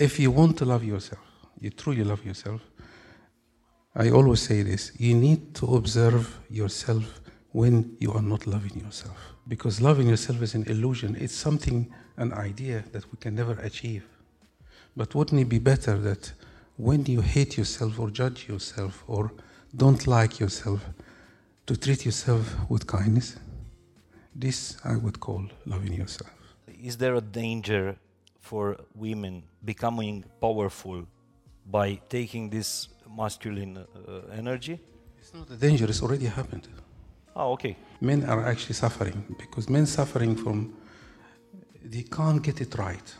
if you want to love yourself, you truly love yourself, I always say this you need to observe yourself when you are not loving yourself. Because loving yourself is an illusion, it's something, an idea that we can never achieve. But wouldn't it be better that when you hate yourself or judge yourself or don't like yourself, to treat yourself with kindness? This I would call loving yourself. Is there a danger for women becoming powerful by taking this masculine uh, energy? It's not a danger, it's already happened. Oh, okay. Men are actually suffering because men suffering from they can't get it right.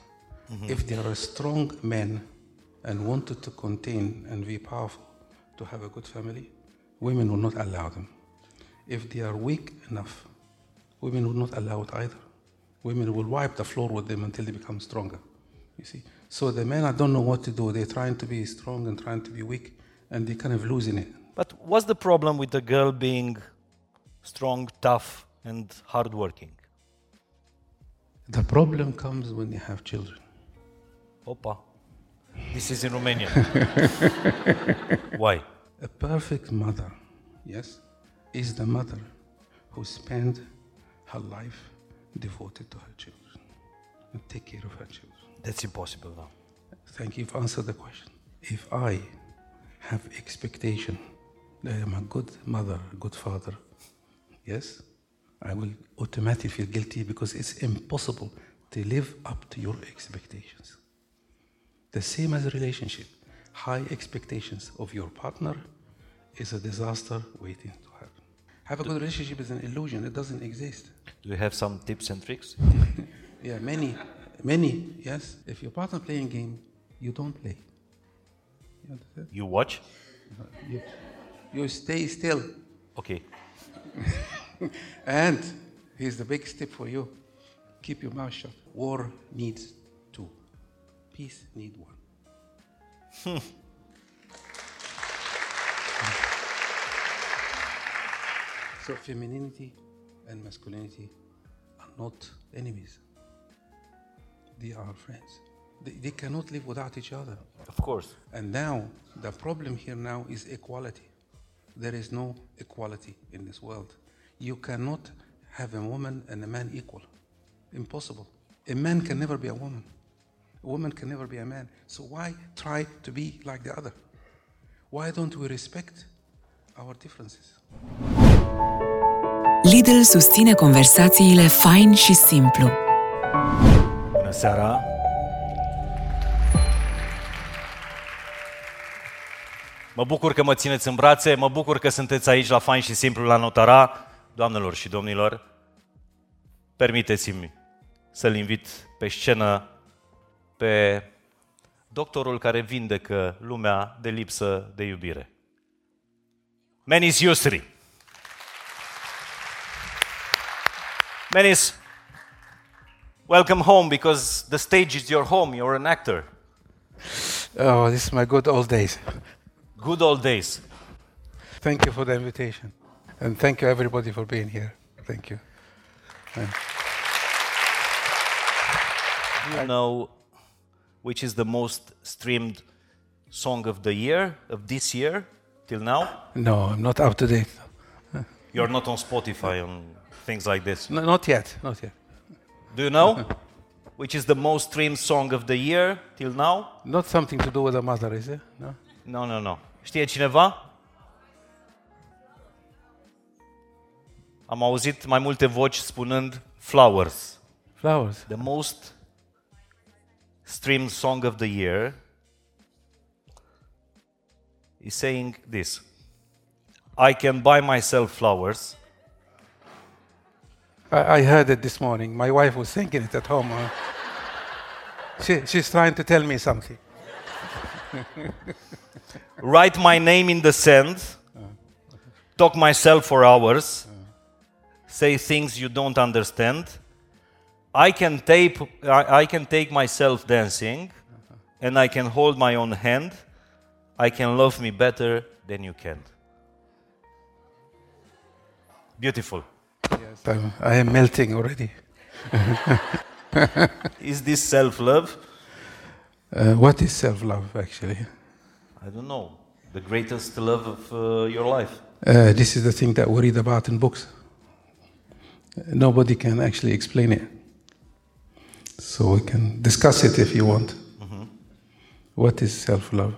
If they are strong men and wanted to contain and be powerful to have a good family, women will not allow them. If they are weak enough, women will not allow it either. Women will wipe the floor with them until they become stronger. You see? So the men I don't know what to do. They're trying to be strong and trying to be weak, and they're kind of losing it. But what's the problem with the girl being strong, tough, and hardworking? The problem comes when you have children. Opa. This is in Romania. Why? A perfect mother, yes, is the mother who spent her life devoted to her children and take care of her children. That's impossible now. Thank you for answering the question. If I have expectation that I am a good mother, a good father, yes, I will automatically feel guilty because it's impossible to live up to your expectations. The same as a relationship. High expectations of your partner is a disaster waiting to. Have a good relationship is an illusion, it doesn't exist. Do you have some tips and tricks? Yeah, many, many, yes. If your partner playing game, you don't play. You understand? You watch? You, you stay still. Okay. And here's the big step for you. Keep your mouth shut. War needs two. Peace need one. so femininity and masculinity are not enemies. They are friends. They, they cannot live without each other. Of course. And now, the problem here now is equality. There is no equality in this world. You cannot have a woman and a man equal. Impossible. A man can never be a woman. A woman can never be a man. So why try to be like the other? Why don't we respect our differences? Lidl susține conversațiile fain și simplu. Bună seara! Mă bucur că mă țineți în brațe, mă bucur că sunteți aici la Fain și Simplu la Notara. Doamnelor și domnilor, permiteți-mi să-l invit pe scenă pe doctorul care vindecă lumea de lipsă de iubire. Menis Yusri. Menis, welcome home because the stage is your home. You're an actor. Oh, this is my good old days. Good old days. Thank you for the invitation. And thank you, everybody, for being here. Thank you. Do you know which is the most streamed song of the year, of this year, till now? No, I'm not up to date. You're not on Spotify, on things like this. No, not yet. Not yet. Do you know which is the most streamed song of the year till now? Not something to do with the mother, is it? No. No, no, no. Știe cineva? Am auzit mai multe voci spunând Flowers. Flowers. The most streamed song of the year is saying this I can buy myself flowers. I, I heard it this morning. My wife was thinking it at home. uh, she, she's trying to tell me something. write my name in the sand, talk myself for hours, say things you don't understand. I can tape, I, I can take myself dancing, and I can hold my own hand. I can love me better than you can. Beautiful. Yes, I am melting already. Is this self love? Uh, what is self love, actually? I don't know. The greatest love of uh, your life. Uh, this is the thing that we read about in books. Nobody can actually explain it. So we can discuss it if you want. What is self love?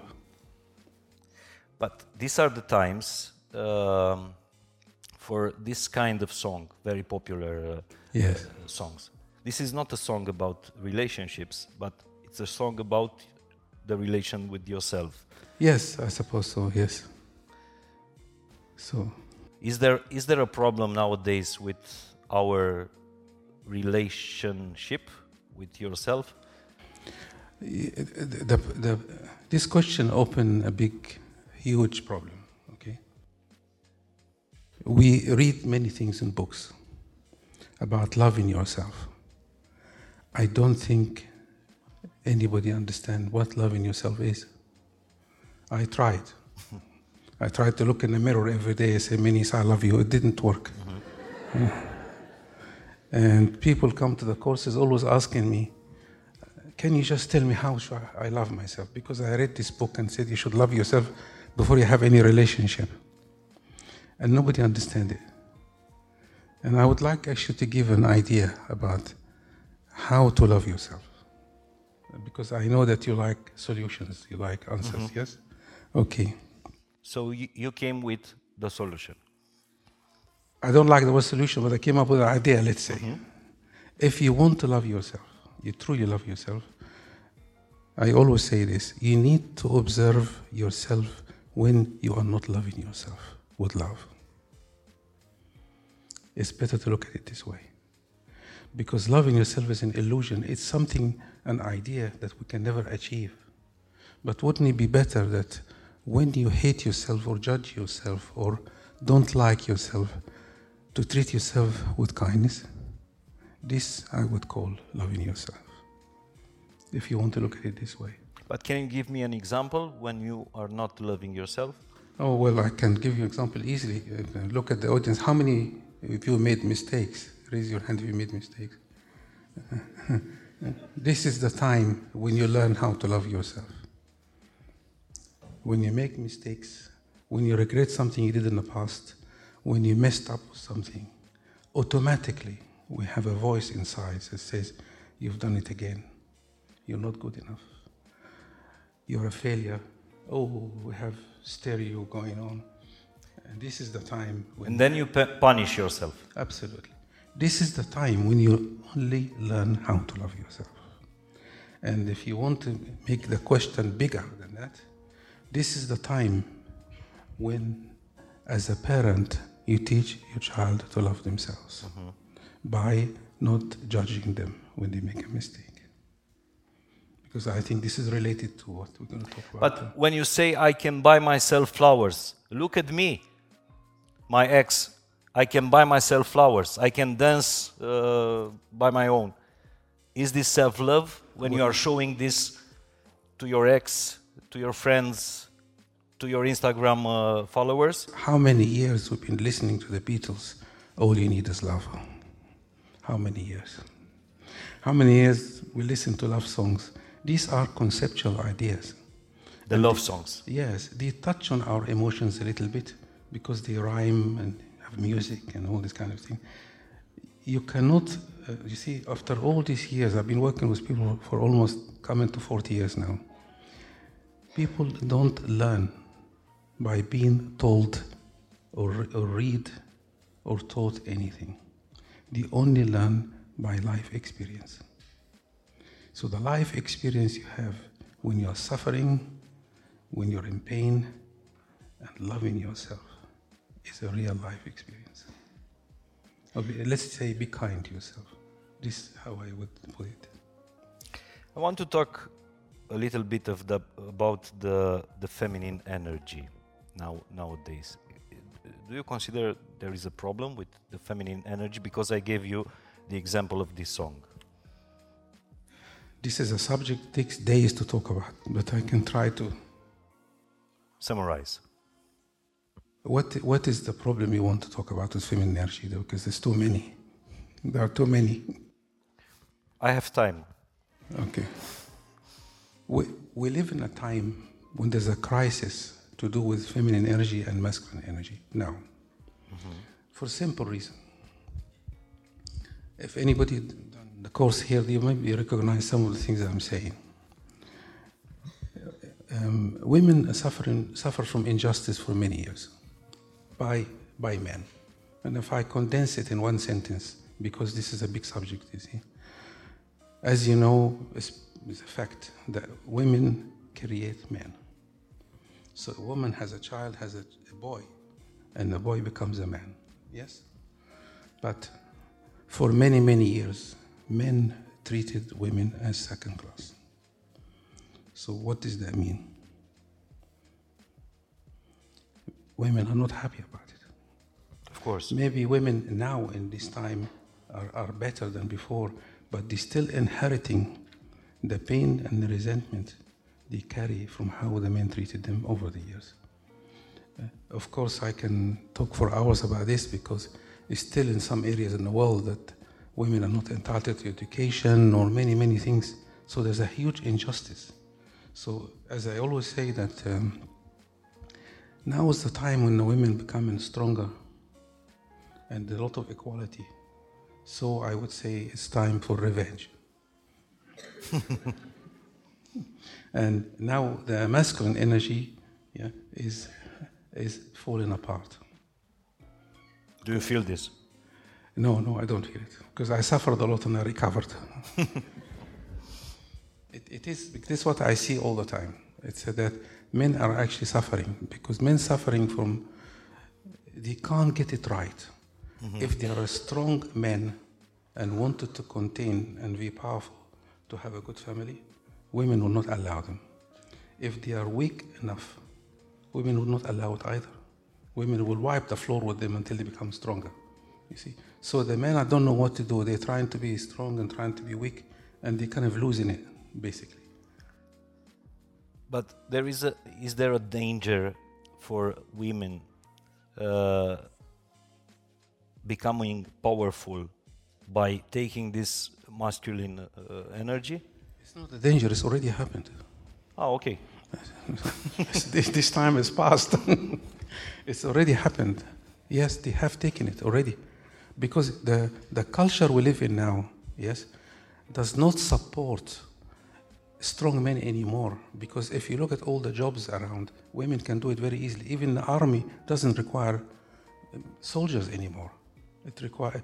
But these are the times um, for this kind of song, very popular uh, Yes. songs. This is not a song about relationships, but it's a song about the relation with yourself. Yes, I suppose so, yes. So, Is there is there a problem nowadays with our relationship with yourself? the, the, this question opened a big, huge problem. We read many things in books about loving yourself. I don't think anybody understands what loving yourself is. I tried. I tried to look in the mirror every day and say, Menis, I love you. It didn't work. Mm-hmm. And people come to the courses always asking me, can you just tell me how I love myself? Because I read this book and said you should love yourself before you have any relationship. And nobody understands it. And I would like actually to give an idea about how to love yourself. Because I know that you like solutions, you like answers, mm-hmm. yes? Okay. So you, you came with the solution. I don't like the word solution, but I came up with an idea, let's say. Mm-hmm. If you want to love yourself, you truly love yourself, I always say this you need to observe yourself when you are not loving yourself with love. It's better to look at it this way. Because loving yourself is an illusion, it's something, an idea that we can never achieve. But wouldn't it be better that when you hate yourself or judge yourself or don't like yourself, to treat yourself with kindness? This I would call loving yourself. If you want to look at it this way. But can you give me an example when you are not loving yourself? Oh, well, I can give you an example easily. Uh, Look at the audience. How many of you made mistakes? Raise your hand if you made mistakes. this is the time when you learn how to love yourself. When you make mistakes, when you regret something you did in the past, when you messed up with something, automatically we have a voice inside that says, You've done it again. You're not good enough. You're a failure. Oh, we have stereo going on. And this is the time when. And then you pu- punish yourself. Absolutely. This is the time when you only learn how to love yourself. And if you want to make the question bigger than that, this is the time when, as a parent, you teach your child to love themselves mm-hmm. by not judging them when they make a mistake. Because I think this is related to what we're going to talk about. But when you say, I can buy myself flowers, look at me, my ex. I can buy myself flowers. I can dance uh, by my own. Is this self love when you are showing this to your ex, to your friends, to your Instagram uh, followers? How many years we've been listening to the Beatles? All you need is love. How many years? How many years we listen to love songs? These are conceptual ideas. The love songs. Yes, they touch on our emotions a little bit because they rhyme and have music and all this kind of thing. You cannot, uh, you see, after all these years, I've been working with people for almost coming to 40 years now. People don't learn by being told or, or read or taught anything. They only learn by life experience. So the life experience you have when you're suffering, when you're in pain, and loving yourself is a real life experience. Okay, let's say be kind to yourself. This is how I would put it. I want to talk a little bit of the, about the, the feminine energy now nowadays. Do you consider there is a problem with the feminine energy? Because I gave you the example of this song. This is a subject that takes days to talk about, but I can try to. Summarize. What, what is the problem you want to talk about with feminine energy, though? Because there's too many. There are too many. I have time. Okay. we, we live in a time when there's a crisis to do with feminine energy and masculine energy now. Mm-hmm. For simple reason. If anybody the course here, you maybe recognize some of the things I'm saying. Um, women suffering, suffer from injustice for many years by, by men. And if I condense it in one sentence, because this is a big subject, you see. As you know, it's, it's a fact that women create men. So a woman has a child, has a, a boy, and the boy becomes a man. Yes? But for many, many years, men treated women as second class. So, what does that mean? Women are not happy about it. Of course. Maybe women now in this time are, are better than before, but they're still inheriting the pain and the resentment they carry from how the men treated them over the years. Uh, of course, I can talk for hours about this because it's still in some areas in the world that women are not entitled to education or many, many things. So there's a huge injustice. So, as I always say, that um, now is the time when the women becoming stronger and a lot of equality. So I would say it's time for revenge. and now the masculine energy yeah, is, is falling apart. Do you feel this? No, no, I don't feel it because I suffered a lot and I recovered. it, it is this is what I see all the time. It's that men are actually suffering because men suffering from they can't get it right. Mm-hmm. If they are strong men and wanted to contain and be powerful to have a good family, women will not allow them. If they are weak enough, women will not allow it either. Women will wipe the floor with them until they become stronger. You see? So the men I don't know what to do. They're trying to be strong and trying to be weak, and they're kind of losing it, basically. But there is a is there a danger for women uh, becoming powerful by taking this masculine uh, energy? It's not a danger, it's already happened. Oh, okay. this, this time has passed. it's already happened. Yes, they have taken it already. Because the, the culture we live in now, yes, does not support strong men anymore. Because if you look at all the jobs around, women can do it very easily. Even the army doesn't require um, soldiers anymore. It requires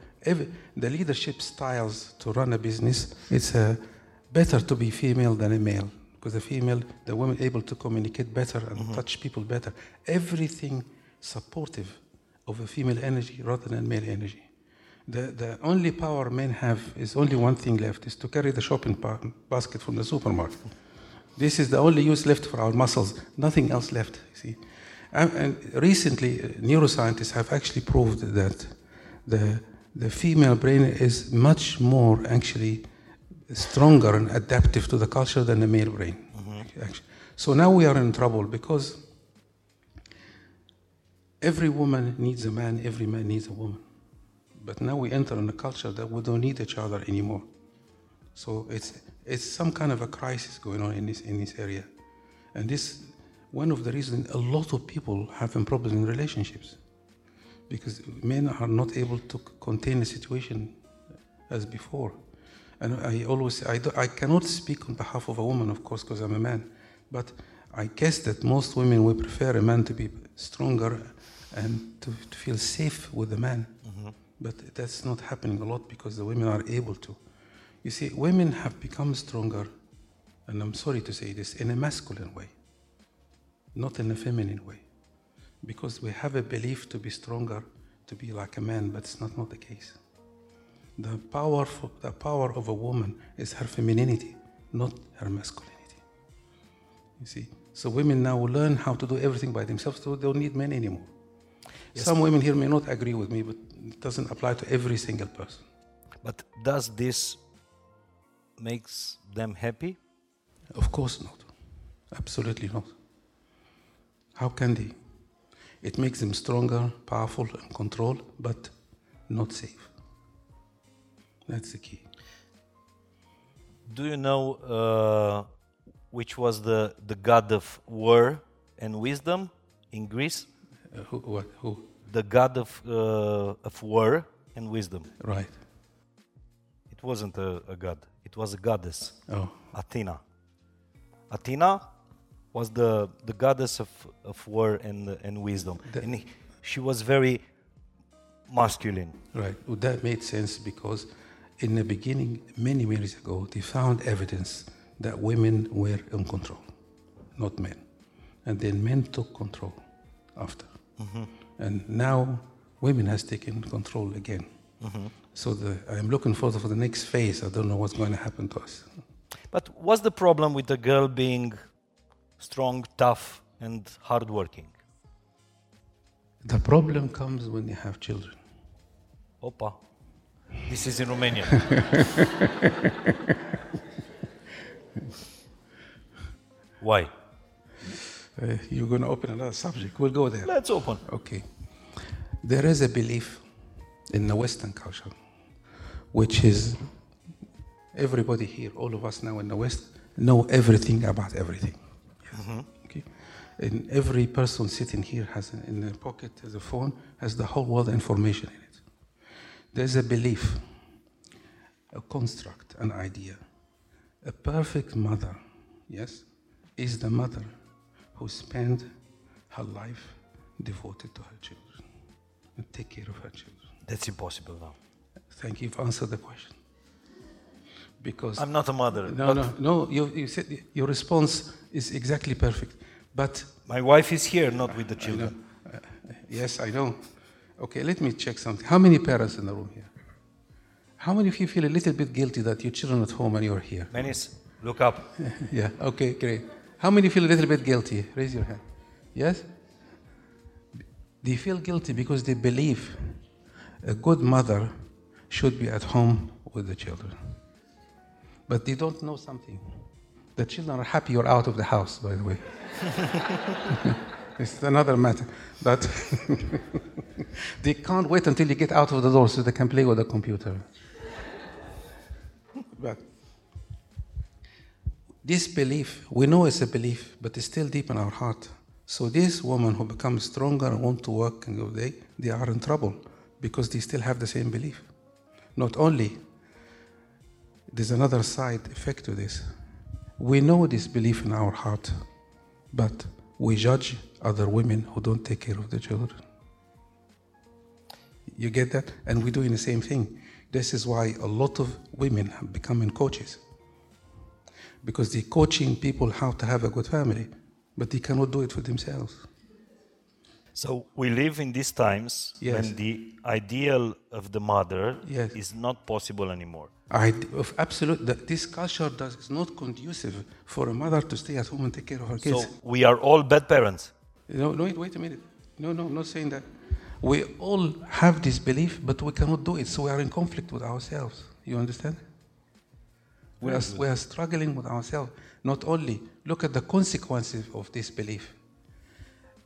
the leadership styles to run a business. It's uh, better to be female than a male because the female, the woman, able to communicate better and touch people better. Everything supportive of a female energy rather than male energy. The, the only power men have is only one thing left, is to carry the shopping basket from the supermarket. This is the only use left for our muscles, nothing else left, you see. And, and recently, uh, neuroscientists have actually proved that the, the female brain is much more actually stronger and adaptive to the culture than the male brain. Actually. So now we are in trouble because every woman needs a man, every man needs a woman. But now we enter in a culture that we don't need each other anymore. So it's, it's some kind of a crisis going on in this, in this area. And this, one of the reasons a lot of people having problems in relationships. Because men are not able to contain the situation as before. And I always, I, do, I cannot speak on behalf of a woman, of course, because I'm a man. But I guess that most women would prefer a man to be stronger and to, to feel safe with the man. Mm-hmm. But that's not happening a lot because the women are able to. You see, women have become stronger, and I'm sorry to say this, in a masculine way, not in a feminine way. Because we have a belief to be stronger, to be like a man, but it's not, not the case. The power, for, the power of a woman is her femininity, not her masculinity. You see? So women now learn how to do everything by themselves, so they don't need men anymore. Some women here may not agree with me, but it doesn't apply to every single person. But does this makes them happy? Of course not. Absolutely not. How can they? It makes them stronger, powerful, and control, but not safe. That's the key. Do you know uh, which was the, the god of war and wisdom in Greece? Uh, who, what, who? The god of, uh, of war and wisdom. Right. It wasn't a, a god, it was a goddess, Oh, Athena. Athena was the, the goddess of, of war and, and wisdom. The- and he- she was very masculine. right. Well, that made sense because in the beginning, many years ago, they found evidence that women were in control, not men. And then men took control after. And now women has taken control again. Mm-hmm. So the, I'm looking forward for the next phase. I don't know what's going to happen to us. But what's the problem with a girl being strong, tough, and hardworking? The problem comes when you have children. Opa. This is in Romania. Why? Uh, you're going to open another subject. We'll go there. Let's open. Okay. There is a belief in the Western culture, which is everybody here, all of us now in the West, know everything about everything. Yes. Okay. And every person sitting here has in their pocket has a phone, has the whole world information in it. There's a belief, a construct, an idea. A perfect mother, yes, is the mother who spent her life devoted to her children and take care of her children. That's impossible now. Thank you for answering the question. Because I'm not a mother. no, no, no, you, you said your response is exactly perfect. But My wife is here, not with the children. uh, yes, I know. Okay, let me check something. How many parents in the room here? How many of you feel a little bit guilty that your children at home and you're here? Menis, look up. yeah, okay, great. How many feel a little bit guilty? Raise your hand. Yes? They feel guilty because they believe a good mother should be at home with the children. But they don't know something. The children are happy you're out of the house, by the way. it's another matter. But they can't wait until you get out of the door so they can play with the computer. But this belief, we know it's a belief, but it's still deep in our heart. So this woman who becomes stronger and want to work and go day, they are in trouble because they still have the same belief. Not only, there's another side effect to this. We know this belief in our heart, but we judge other women who don't take care of the children. You get that? And we're doing the same thing. This is why a lot of women have becoming coaches because they're coaching people how to have a good family, but they cannot do it for themselves. So we live in these times Yes. when the ideal of the mother Yes. is not possible anymore. I, of absolute, that this culture does, is not conducive for a mother to stay at home and take care of her kids. So we are all bad parents. No, no, wait, wait a minute. No, no, I'm not saying that. We all have this belief, but we cannot do it, so we are in conflict with ourselves. You understand? We are, we are struggling with ourselves. Not only, look at the consequences of this belief.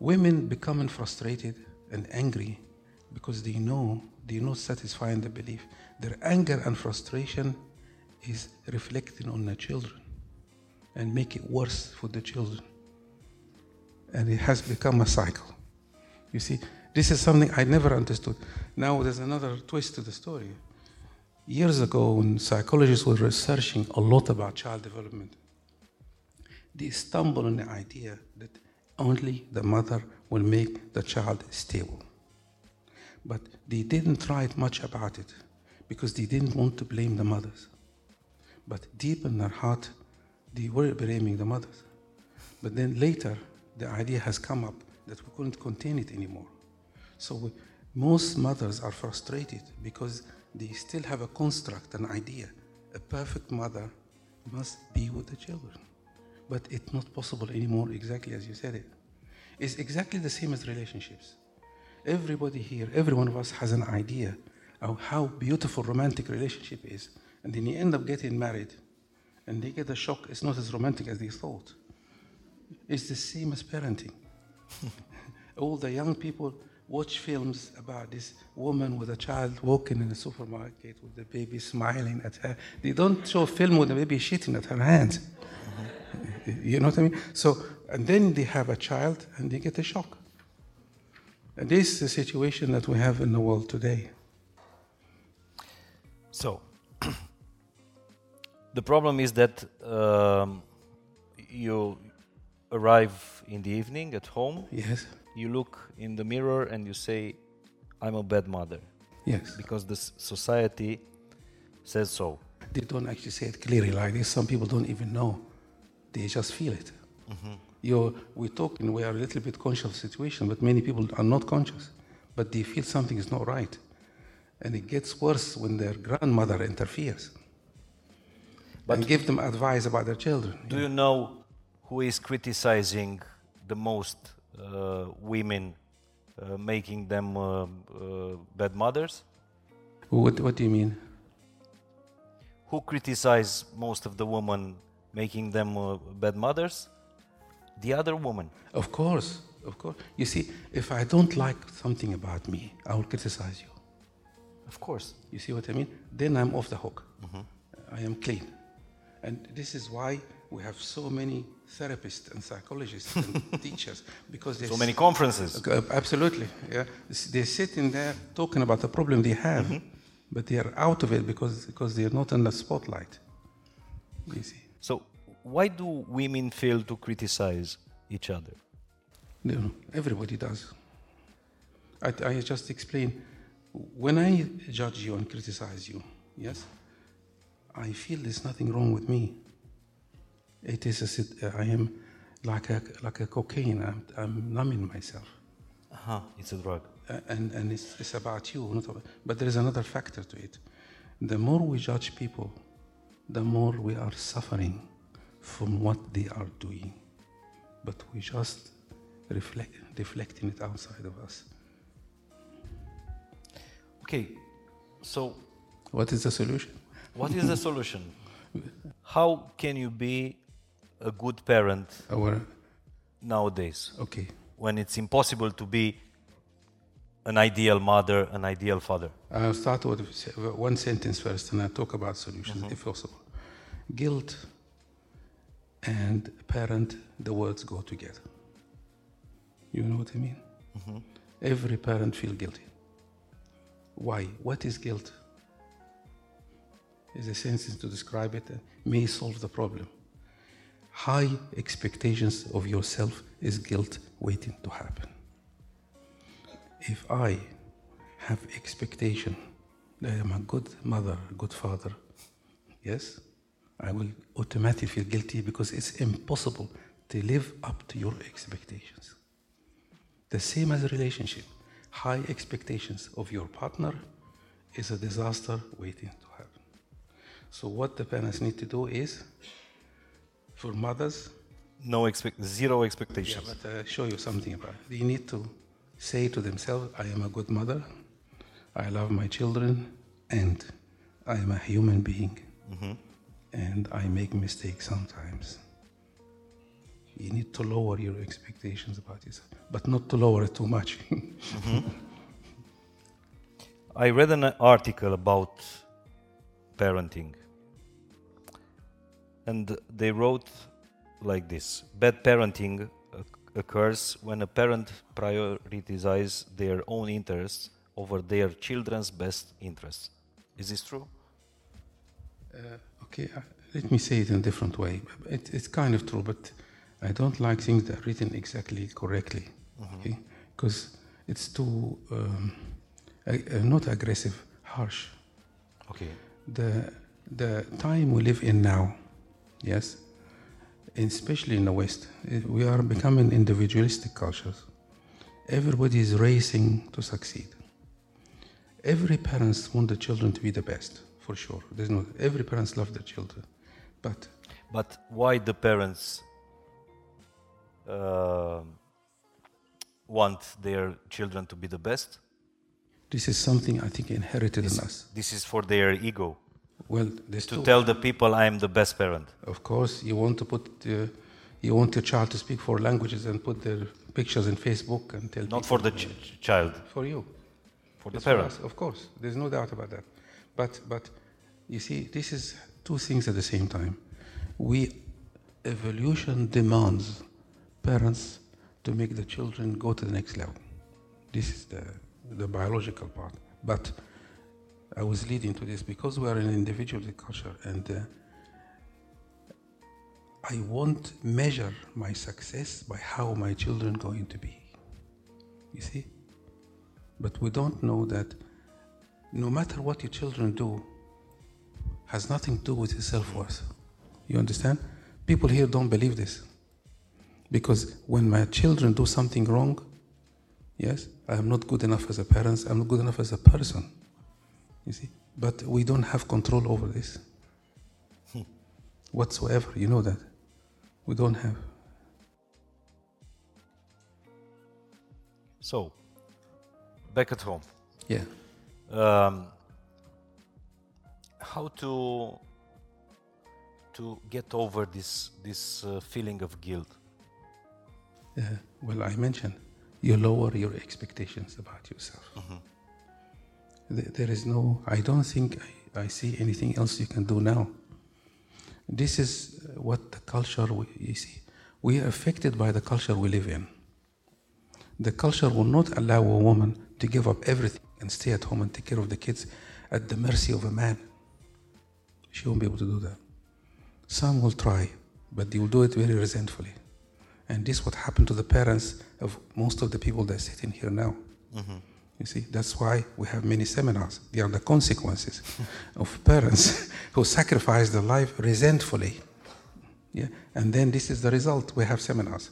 Women becoming frustrated and angry because they know they're not satisfying the belief. Their anger and frustration is reflecting on the children and make it worse for the children and it has become a cycle. You see, this is something I never understood. Now there's another twist to the story. Years ago, when psychologists were researching a lot about child development, they stumbled on the idea that only the mother will make the child stable. But they didn't write much about it because they didn't want to blame the mothers. But deep in their heart, they were blaming the mothers. But then later, the idea has come up that we couldn't contain it anymore. So we, most mothers are frustrated because they still have a construct, an idea. A perfect mother must be with the children. But it's not possible anymore, exactly as you said it. It's exactly the same as relationships. Everybody here, every one of us has an idea of how beautiful romantic relationship is. And then you end up getting married and they get a shock. It's not as romantic as they thought. It's the same as parenting. All the young people watch films about this woman with a child walking in a supermarket with the baby smiling at her. They don't show film with the baby shitting at her hands. You know what I mean? So, and then they have a child and they get a shock. And this is the situation that we have in the world today. So, the problem is that um, you arrive in the evening at home, Yes, you look in the mirror and you say, I'm a bad mother. yes. Because the society says so. They don't actually say it clearly like this. Some people don't even know. They just feel it. Mm-hmm. You're, we're talking, we are a little bit conscious of the situation, but many people are not conscious. But they feel something is not right. And it gets worse when their grandmother interferes and give them advice about their children. Do you know who is criticizing the most women, uh, making them uh, uh, bad mothers? What, what do you mean? Who criticize most of the women, making them uh, bad mothers? The other woman. Of course, of course. You see, if I don't like something about me, I will criticize you. Of course. You see what I mean? Then I'm off the hook. I am clean. And this is why we have so many therapists and psychologists and teachers because they So many conferences. Absolutely, yeah. They're sitting there talking about the problem they have, mm-hmm. but they are out of it because, because they are not in the spotlight. You see, So, why do women fail to criticize each other? Know, everybody does. I, I just explain. When I judge you and criticize you, yes, I feel there's nothing wrong with me. It is a, uh, I am like a like a cocaine. I'm, I'm numbing myself. Uh-huh. It's a drug. Uh, and, and it's, it's about you. Not about, but there is another factor to it. The more we judge people, the more we are suffering from what they are doing. But we just reflect, reflecting it outside of us. Okay, so What is the solution? what is the solution? How can you be a good parent Our, nowadays okay. when it's impossible to be an ideal mother, an ideal father? I'll start with one sentence first and I'll talk about solutions mm-hmm. if possible. Guilt and parent, the words go together. You know what I mean? Mm-hmm. Every parent feel guilty. Why? What is guilt? Is a sentence to describe it and may solve the problem. High expectations of yourself is guilt waiting to happen. If I have expectation that I am a good mother, a good father, yes, I will automatically feel guilty because it's impossible to live up to your expectations. The same as a relationship. High expectations of your partner is a disaster waiting to happen. So what the parents need to do is, for mothers, No expect, zero expectations. yeah, but uh, show you something about it. They need to say to themselves, I am a good mother, I love my children, and I am a human being, and I make mistakes sometimes. You need to lower your expectations about yourself, but not to lower it too much. I read an article about parenting, and they wrote like this Bad parenting occurs when a parent prioritizes their own interests over their children's best interests. Is this true? okay, uh, let me say it in a different way. It, it's kind of true, but I don't like things that are written exactly correctly, okay? Because it's too um, uh, not aggressive, harsh. Okay. the the time we live in now, yes, especially in the West, we are becoming individualistic cultures. Everybody is racing to succeed. Every parents want the children to be the best, for sure. There's no every parents love their children, but But why the parents uh, want their children to be the best? this is something I think inherited in us. This is for their ego. Well, there's To two. tell the people I am the best parent. Of course, you want to put, uh, you want your child to speak four languages and put their pictures in Facebook and tell Not for the ch- ch- child, for you. for the It's for parent. us, of course, there's no doubt about that. But but you see, this is two things at the same time. We evolution demands parents to make the children go to the next level. This is the, the biological part. But I was leading to this because we are an individual culture and uh, I won't measure my success by how my children are going to be. You see? But we don't know that no matter what your children do, has nothing to do with your self-worth. You understand? People here don't believe this. Because when my children do something wrong, yes, I am not good enough as a parent, I'm not good enough as a person. You see? But we don't have control over this. Whatsoever, you know that. We don't have. So, back at home. Yeah. Um, how to to get over this this uh, feeling of guilt? Uh, well, I mentioned you lower your expectations about yourself. Th- There is no, I don't think I, I see anything else you can do now. This is uh, what the culture, we, you see, we are affected by the culture we live in. The culture will not allow a woman to give up everything and stay at home and take care of the kids at the mercy of a man. She won't be able to do that. Some will try, but they will do it very resentfully. And this what happened to the parents of most of the people that sit in here now. You see, that's why we have many seminars. They are the consequences of parents who sacrifice their life resentfully. Yeah, and then this is the result. We have seminars.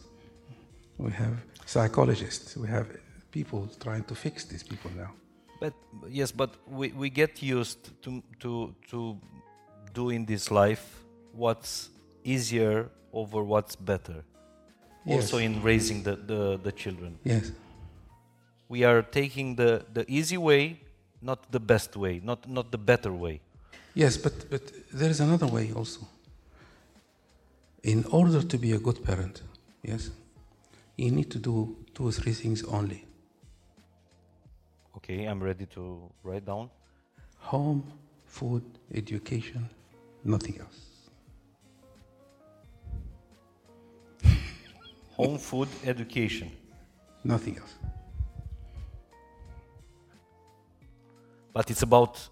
We have psychologists. We have people trying to fix these people now. But yes, but we, we get used to to to do in this life what's easier over what's better. Also in raising the, the, the children. Yes. We are taking the, the easy way, not the best way, not not the better way. Yes, but, but there is another way also. In order to be a good parent, yes, you need to do two or three things only Okay, I'm ready to write down. home, food, education, nothing else. Home, food, education. Nothing else. But it's about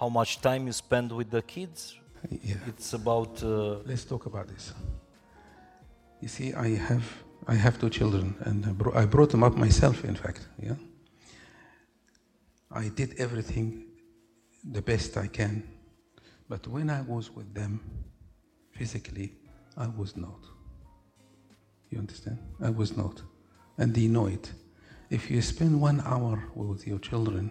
how much time you spend with the kids. Yeah. It's about uh, Let's talk about this. You see, I have I have two children, and I, bro- I brought them up myself. In fact, yeah. I did everything the best I can, but when I was with them, physically, I was not. You understand? I was not, and they know it. If you spend one hour with your children,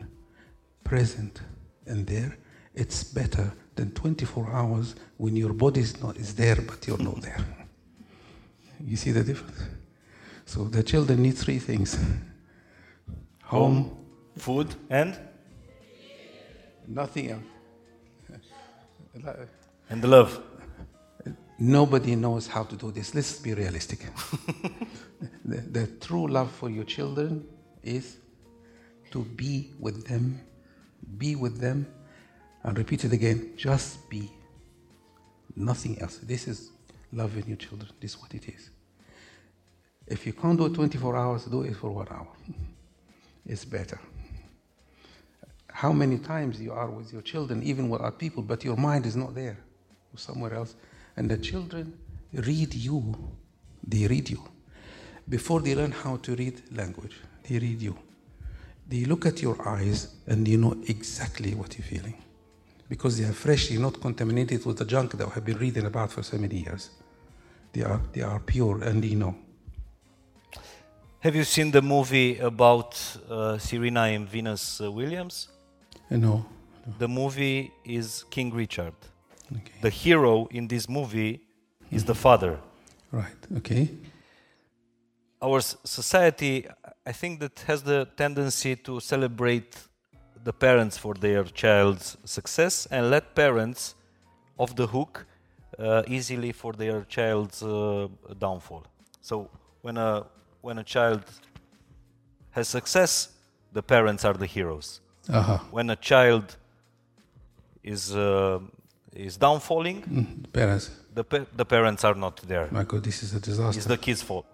present and there, it's better than 24 hours when your body is not is there but you're not there. You see the difference? So the children need three things: home, food and nothing else. and the love. Nobody knows how to do this. Let's be realistic. the, the true love for your children is to be with them, be with them, and repeat it again just be. Nothing else. This is loving your children. This is what it is. If you can't do it 24 hours, do it for one hour. It's better. How many times you are with your children, even with other people, but your mind is not there, somewhere else. And the children read you. They read you. Before they learn how to read language, they read you. They look at your eyes and you know exactly what you're feeling. Because they are freshly not contaminated with the junk that we have been reading about for so many years. They are, they are pure and they know. Have you seen the movie about uh, Serena and Venus uh, Williams? No, know. The movie is King Richard. Okay. The hero in this movie is the father. Right. Okay. Our society, I think, that has the tendency to celebrate the parents for their child's success and let parents off the hook uh, easily for their child's uh, downfall. So when a when a child has success, the parents are the heroes. Uh-huh. When a child is uh, is downfalling, Mm, Parents. the, pa- the parents are not there. My God, this is a disaster. It's the kids' fault.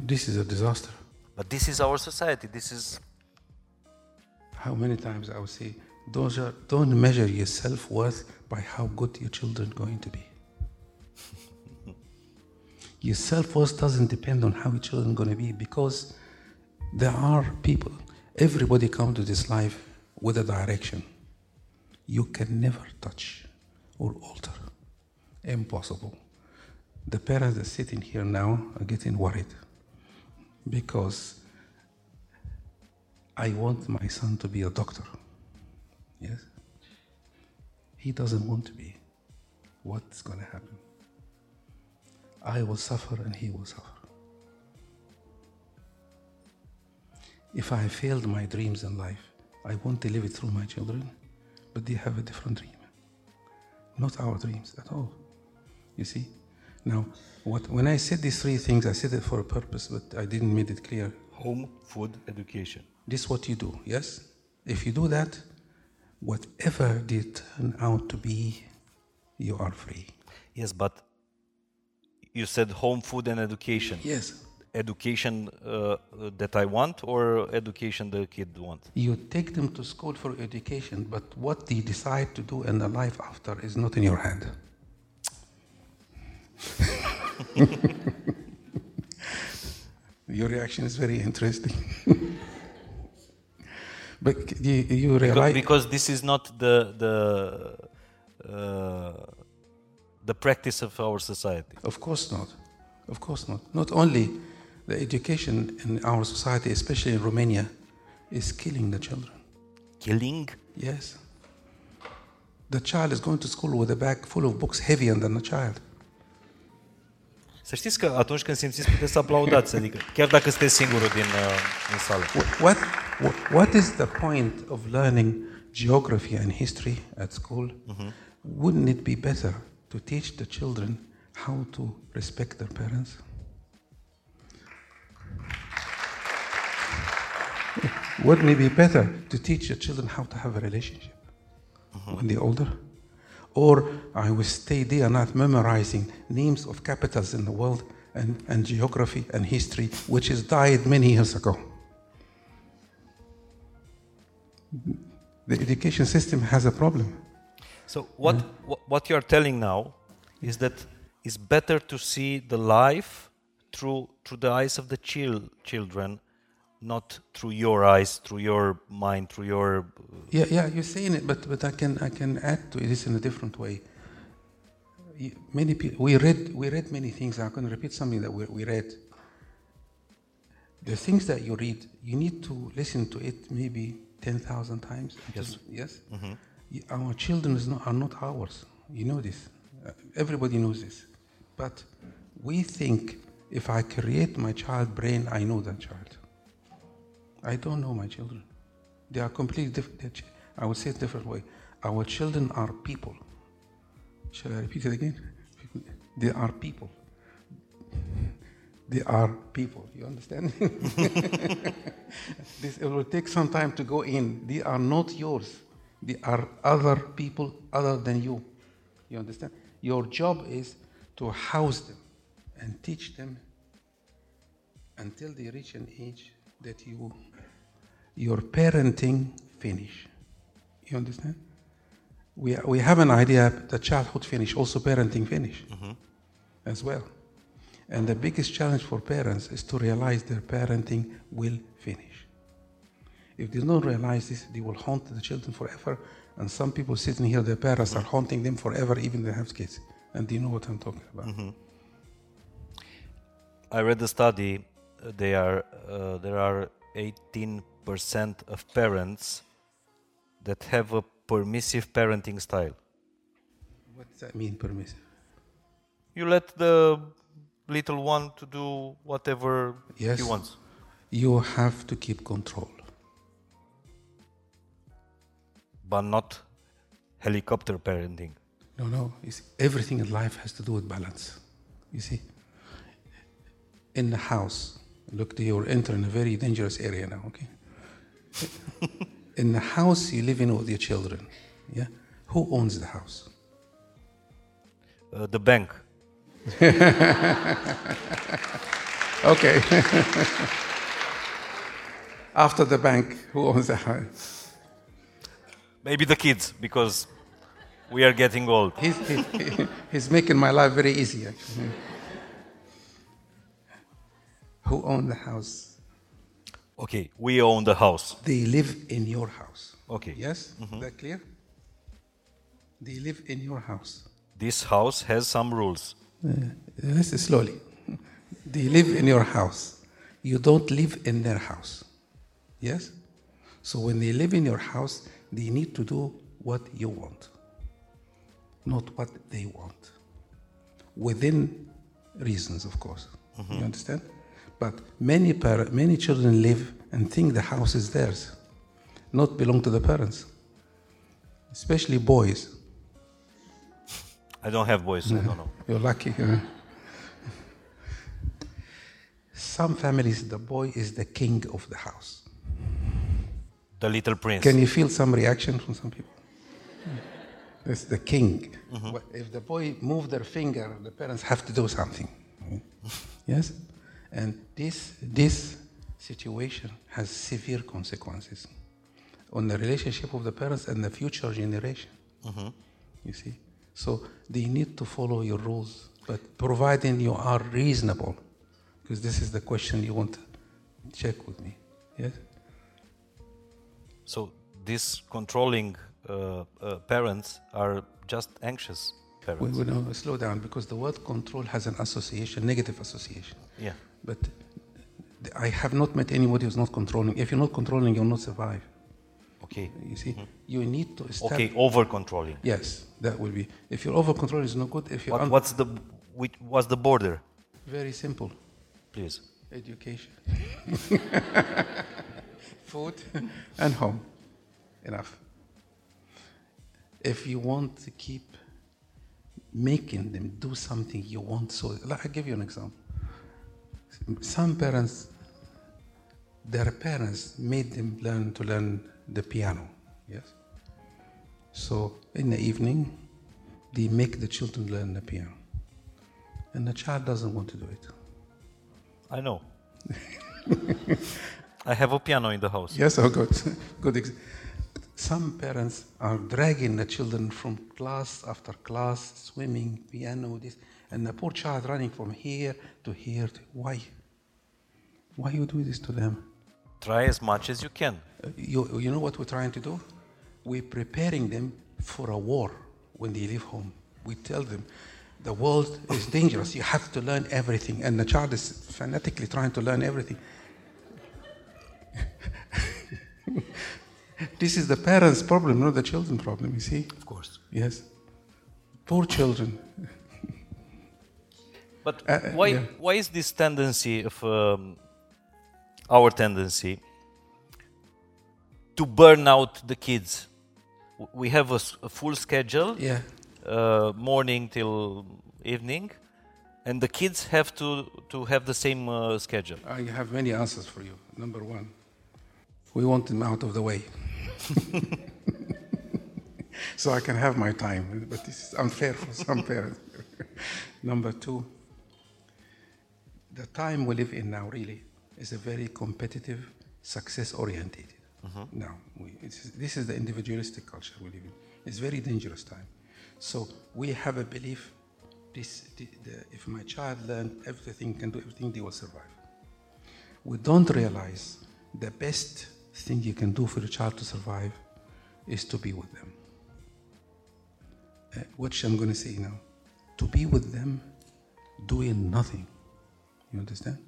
This is a disaster. But this is our society. This is How many times I would say, don't, don't measure your self worth by how good your children are going to be. your self worth doesn't depend on how your children are going to be because there are people, everybody come to this life with a direction. You can never touch or alter. Impossible. The parents that are sitting here now are getting worried because I want my son to be a doctor. Yes? He doesn't want to be. What's going to happen? I will suffer and he will suffer. If I failed my dreams in life, I want to live it through my children, but they have a different dream. Not our dreams at all. You see? Now, what, when I said these three things, I said it for a purpose, but I didn't make it clear. home, food, education. This is what you do, yes? If you do that, whatever they turn out to be, you are free. Yes, but you said home, food, and education. Yes. Education uh, that I want or education the kid wants? You take them to school for education, but what they decide to do in their life after is not in your hand. your reaction is very interesting. but you, you Because, realize. because this is not the the uh, the practice of our society. Of course not. Of course not. Not only the education in our society, especially in Romania, is killing the children. Killing. Yes. The child is going to school with a bag full of books heavier than the child. Să știți că atunci când simțiți puteți să aplaudați, adică chiar dacă sunteți singurul din, uh, din sală. Wh- What, what is the point of learning geography and history at school? Wouldn't it be better to teach the children how to respect their parents? Wouldn't it be better to teach your children how to have a relationship when they're older? Or I will stay and night memorizing names of capitals in the world and, and geography and history, which has died many years ago. The education system has a problem. So what hmm? wh- what you are telling now is that it's better to see the life through through the eyes of the chil- children, not through your eyes, through your mind, through your. Yeah, yeah, you're saying it, but, but I can I can add to this in a different way. Many people we read we read many things. I'm going to repeat something that we, we read. The things that you read, you need to listen to it maybe ten thousand times. Yes. Yes. Y- Our children is not, are not ours. You know this. Uh, everybody knows this. But we think if I create my child brain, I know that child. I don't know my children. They are completely different. I would say it different way. Our children are people. Shall I repeat it again? They are people. They are people. You understand? this it will take some time to go in. They are not yours. They are other people other than you. You understand? Your job is to house them and teach them until they reach an age that you your parenting finish. You understand? We, we have an idea that childhood finish, also parenting finish mm-hmm. as well. And the biggest challenge for parents is to realize their parenting will finish. If they don't realize this, they will haunt the children forever. And some people sitting here, their parents are mm-hmm. haunting them forever, even they have kids. And they know what I'm talking about. Mm-hmm. I read the study. They are uh, there are 18% of parents that have a permissive parenting style. What does that mean, permissive? You let the little one to do whatever Yes. he wants. You have to keep control. but not helicopter parenting. No, no. See, everything in life has to do with balance. You see, in the house, look, you're entering a very dangerous area now. Okay. in the house you live in with your children, yeah. Who owns the house? Uh, the bank, Okay. After the bank, who owns the house? Maybe the kids, because we are getting old. He's, he, he's making my life very easy, actually. Who own the house? Okay, we own the house. They live in your house. Okay. Yes? Is mm-hmm. that clear? They live in your house. This house has some rules. Uh, uh, listen slowly. They live in your house. You don't live in their house. Yes? So when they live in your house, they need to do what you want, not what they want. Within reasons, of course. You mm-hmm. understand? But many, par- many children live and think the house is theirs, not belong to the parents, especially boys. I don't have boys, I don't know. You're lucky. huh? Some families, the boy is the king of the house. The little prince. Can you feel some reaction from some people? It's the king. Mm-hmm. But If the boy move their finger, the parents have to do something. yes? And this, this situation has severe consequences on the relationship of the parents and the future generation. You see? So they need to follow your rules, but providing you are reasonable, because this is the question you want to check with me. Yes? So these controlling uh, uh, parents are just anxious We, parents. we know, slow down because the word control has an association, negative association. Yeah. But I have not met anybody who's not controlling. If you're not controlling, you'll not survive. Okay. You see, you need to establish. Okay, over controlling. Yes, that will be. If you're over control, it's no good. If you're What, un- what's the which, what's the border, very simple, please? education, food, and home. Enough. If you want to keep making them do something you want, so like, I'll give you an example. Some parents, their parents made them learn to learn the piano. Yes. So in the evening, they make the children learn the piano, and the child doesn't want to do it. I know. I have a piano in the house. Yes, oh, good. good. Some parents are dragging the children from class after class, swimming, piano, this, and the poor child running from here to here. To, why? Why you do this to them? Try as much as you can. Uh, You, you know what we're trying to do? We're preparing them for a war when they leave home. We tell them the world is dangerous. You have to learn everything. And the child is fanatically trying to learn everything. this is the parents' problem, not the children's problem, you see? Of course. Yes. Poor children. But Uh, uh, why yeah. why is this tendency of um, our tendency to burn out the kids? We have a full schedule, Yeah. uh, morning till evening, and the kids have to to have the same uh, schedule. I have many answers for you. Number one, we want them out of the way. so I can have my time, but this is unfair for some parents. Number two, the time we live in now really is a very competitive, success oriented. Now, we, it's, this is the individualistic culture we live in. It's very dangerous time. So we have a belief this, the, the, if my child learn everything, can do everything, they will survive. We don't realize the best thing you can do for a child to survive is to be with them. Uh, which I'm going to say now. To be with them doing nothing. You understand?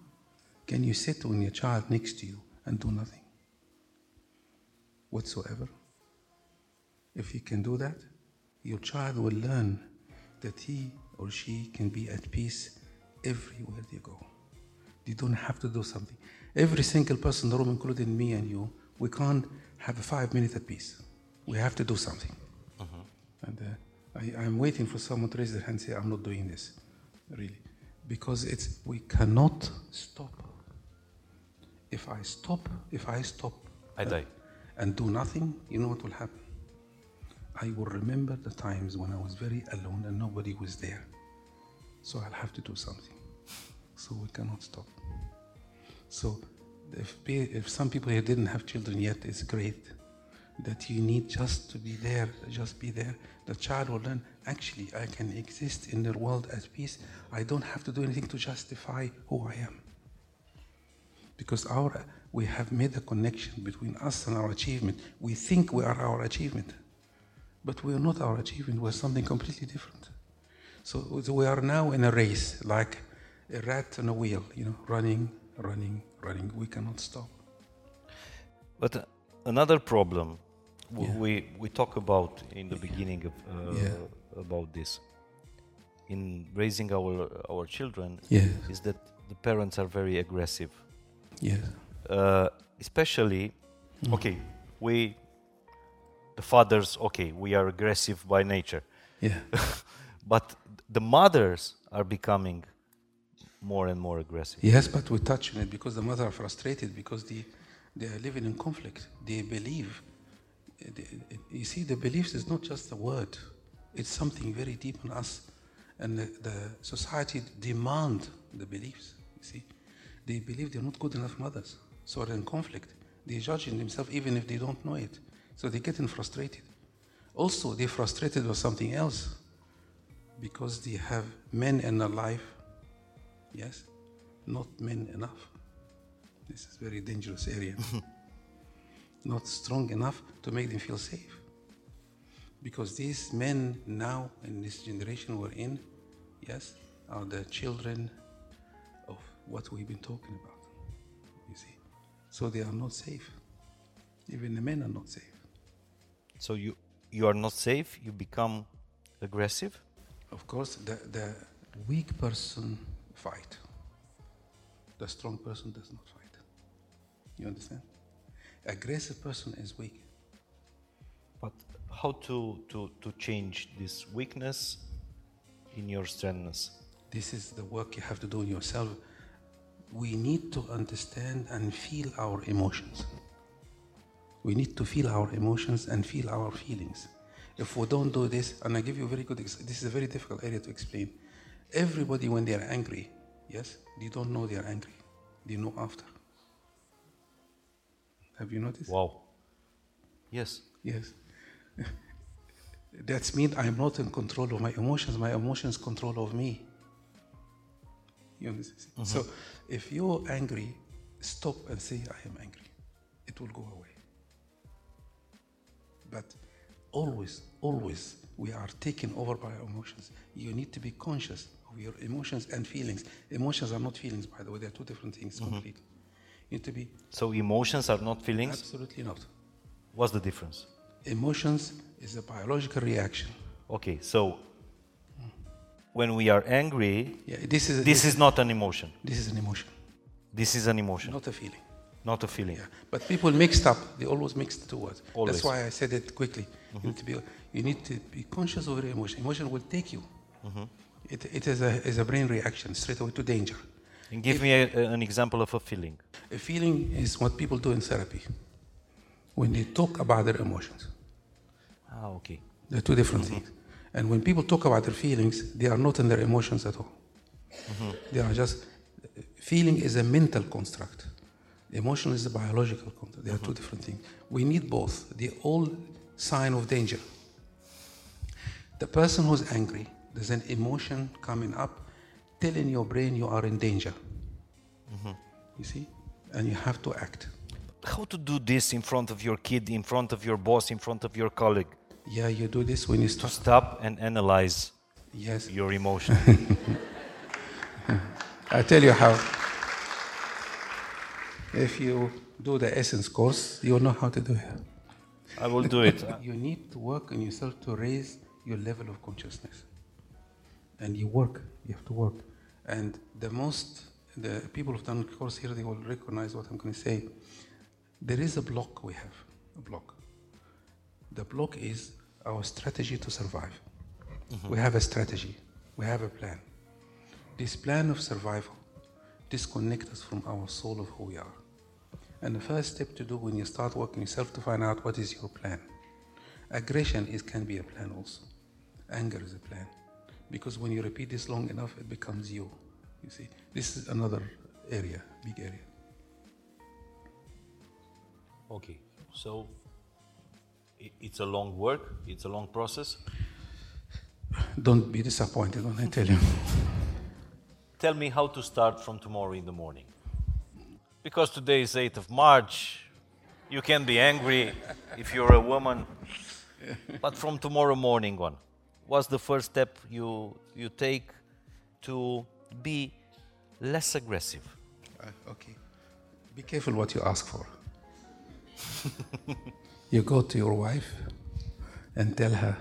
Can you sit on your child next to you and do nothing? Whatsoever? If you can do that, your child will learn that he or she can be at peace everywhere they go. You don't have to do something. Every single person in the room, including me and you, we can't have a five minutes at peace. We have to do something. And uh, I, I'm waiting for someone to raise their hand and say, I'm not doing this, really. Because it's, we cannot stop. If I stop, if I stop I die. Uh, and do nothing, you know what will happen? I will remember the times when I was very alone and nobody was there. So I'll have to do something. So we cannot stop. So if, if some people here didn't have children yet, it's great that you need just to be there, just be there. The child will learn, actually, I can exist in the world at peace. I don't have to do anything to justify who I am. Because our, we have made a connection between us and our achievement. We think we are our achievement, but we are not our achievement. We're something completely different. So, so we are now in a race, like a rat on a wheel, you know, running, running, running. We cannot stop. But uh, another problem w- Yeah. we we talk about in the beginning of uh, Yeah. About this in raising our our children Yes, is that the parents are very aggressive. yes, Uh, especially, Mm. okay, we the fathers, okay, we are aggressive by nature, yeah, but the mothers are becoming more and more aggressive. yes. But we touch on it because the mother are frustrated because they they are living in conflict. They believe. they- You see, the beliefs is not just a word; it's something very deep in us, and the, the society demand the beliefs. You see, they believe they're not good enough mothers, so they're in conflict. They're judging themselves even if they don't know it, so they're getting frustrated. Also, they're frustrated with something else because they have men in their life, yes, not men enough. This is very dangerous area. not strong enough to make them feel safe. Because these men now in this generation we're in, yes, are the children of what we've been talking about. You see. So they are not safe. Even the men are not safe. So you you are not safe. You become aggressive. Of course, the, the weak person fight. The strong person does not fight. You understand? Aggressive person is weak. How to, to, to change this weakness in your strengthness? This is the work you have to do in yourself. We need to understand and feel our emotions. We need to feel our emotions and feel our feelings. If we don't do this, and I give you a very good, this is a very difficult area to explain. Everybody, when they are angry, yes, they don't know they are angry. They know after. Have you noticed? Wow. Yes. Yes. That means I'm not in control of my emotions. My emotions control of me. You understand? Mm-hmm. So if you're angry, stop and say, I am angry. It will go away. But always, always, we are taken over by our emotions. You need to be conscious of your emotions and feelings. Emotions are not feelings, by the way, they're two different things mm-hmm. completely. You need to be So emotions are not feelings. absolutely not. What's the difference? Emotions is a biological reaction. Okay, so when we are angry, Yeah, this is this is not an emotion. this is an emotion, This is an emotion, not a feeling. not a feeling. Yeah, but people mixed up. They always mix the two words. Always. That's why I said it quickly. You mm-hmm. need to be you need to be conscious of your emotion. Emotion will take you. Mm-hmm. It, it is a is a brain reaction straight away to danger. And give me a, a- an example of a feeling. A feeling is what people do in therapy when they talk about their emotions. Ah, okay. They're two different uh-huh. things. And when people talk about their feelings, they are not in their emotions at all. Uh-huh. They are just feeling is a mental construct. Emotion is a biological construct. They are two uh-huh. different things. We need both. They all sign of danger. The person who's angry, there's an emotion coming up telling your brain you are in danger. You see? And you have to act. How to do this in front of your kid, in front of your boss, in front of your colleague? Yeah, you do this when you To stop and analyze Yes. your emotion. I tell you how. If you do the essence course, you'll know how to do it. I will do it. You need to work on yourself to raise your level of consciousness. And you work, you have to work. And the most, the people who've done the course here, they will recognize what I'm going to say. There is a block we have, a block. The block is our strategy to survive. We have a strategy, we have a plan. This plan of survival disconnects us from our soul of who we are. And the first step to do when you start working yourself to find out what is your plan. Aggression is, can be a plan also. Anger is a plan. Because when you repeat this long enough, it becomes you. You see, this is another area, big area. Okay, so it's a long work, it's a long process. Don't be disappointed when I tell you. Tell me how to start from tomorrow in the morning. Because today is 8th of March, you can be angry if you're a woman. But from tomorrow morning on, what's the first step you, you take to be less aggressive? Uh, okay. Be careful what you ask for. you go to your wife and tell her,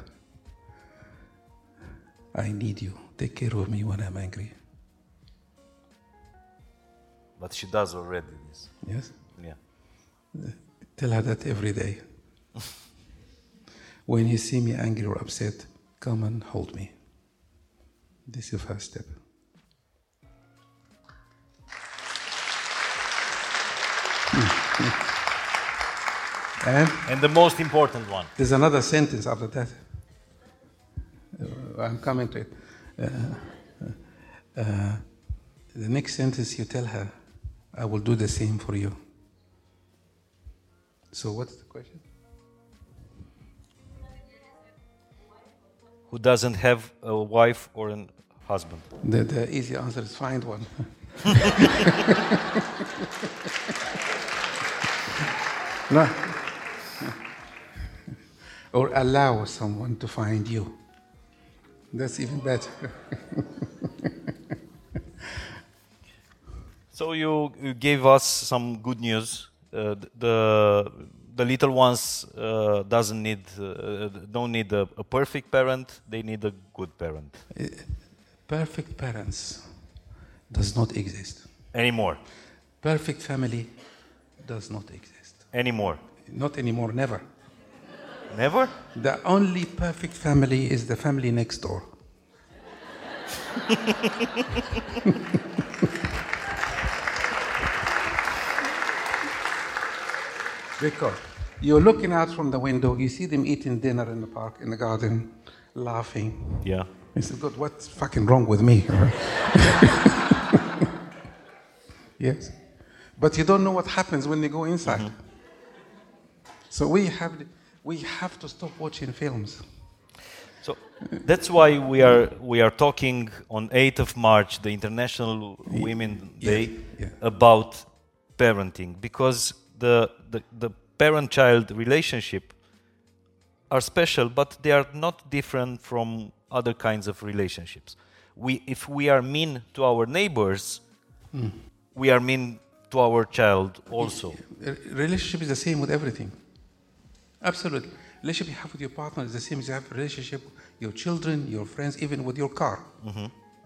I need you. Take care of me when I'm angry. But she does already this. Yes? Yeah. Tell her that every day. when you see me angry or upset, come and hold me. This is the first step. and And the most important one. there's another sentence after that. Uh, I'm coming to it. Uh, uh, uh, the next sentence you tell her, I will do the same for you. So, what's the question? Who doesn't have a wife or a husband? The, the easy answer is find one. no. Or allow someone to find you. That's even better. So you, you gave us some good news. Uh, the the little ones uh, doesn't need uh, don't need a, a perfect parent. They need a good parent Perfect parents does not exist. anymore, Perfect family does not exist. anymore. Not anymore, never. Never. The only perfect family is the family next door. because you're looking out from the window, you see them eating dinner in the park, in the garden, laughing. Yeah. You say, God, what's fucking wrong with me? yes. But you don't know what happens when they go inside. Mm-hmm. So we have, we have to stop watching films. So that's why we are we are talking on 8th of March, the International Women Day, yeah. about parenting because the the, the parent-child relationship are special, but they are not different from other kinds of relationships. We if we are mean to our neighbors, hmm. we are mean to our child also. Relationship is the same with everything. Absolutely. Relationship you have with your partner is the same as you have relationship with your children, your friends, even with your car.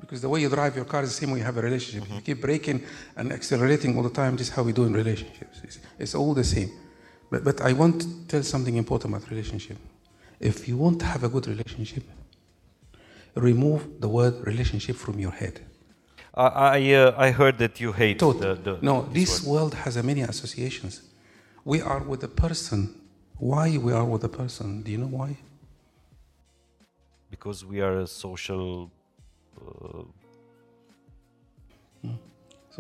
Because the way you drive your car is the same way you have a relationship. You keep braking and accelerating all the time. This is how we do in relationships. It's, it's all the same. But, but I want to tell something important about relationship. If you want to have a good relationship, remove the word relationship from your head. I I, uh, I heard that you hate Thought. the, the no, this word. world has many associations. We are with a person. Why we are with a person? Do you know why? because we are a social uh,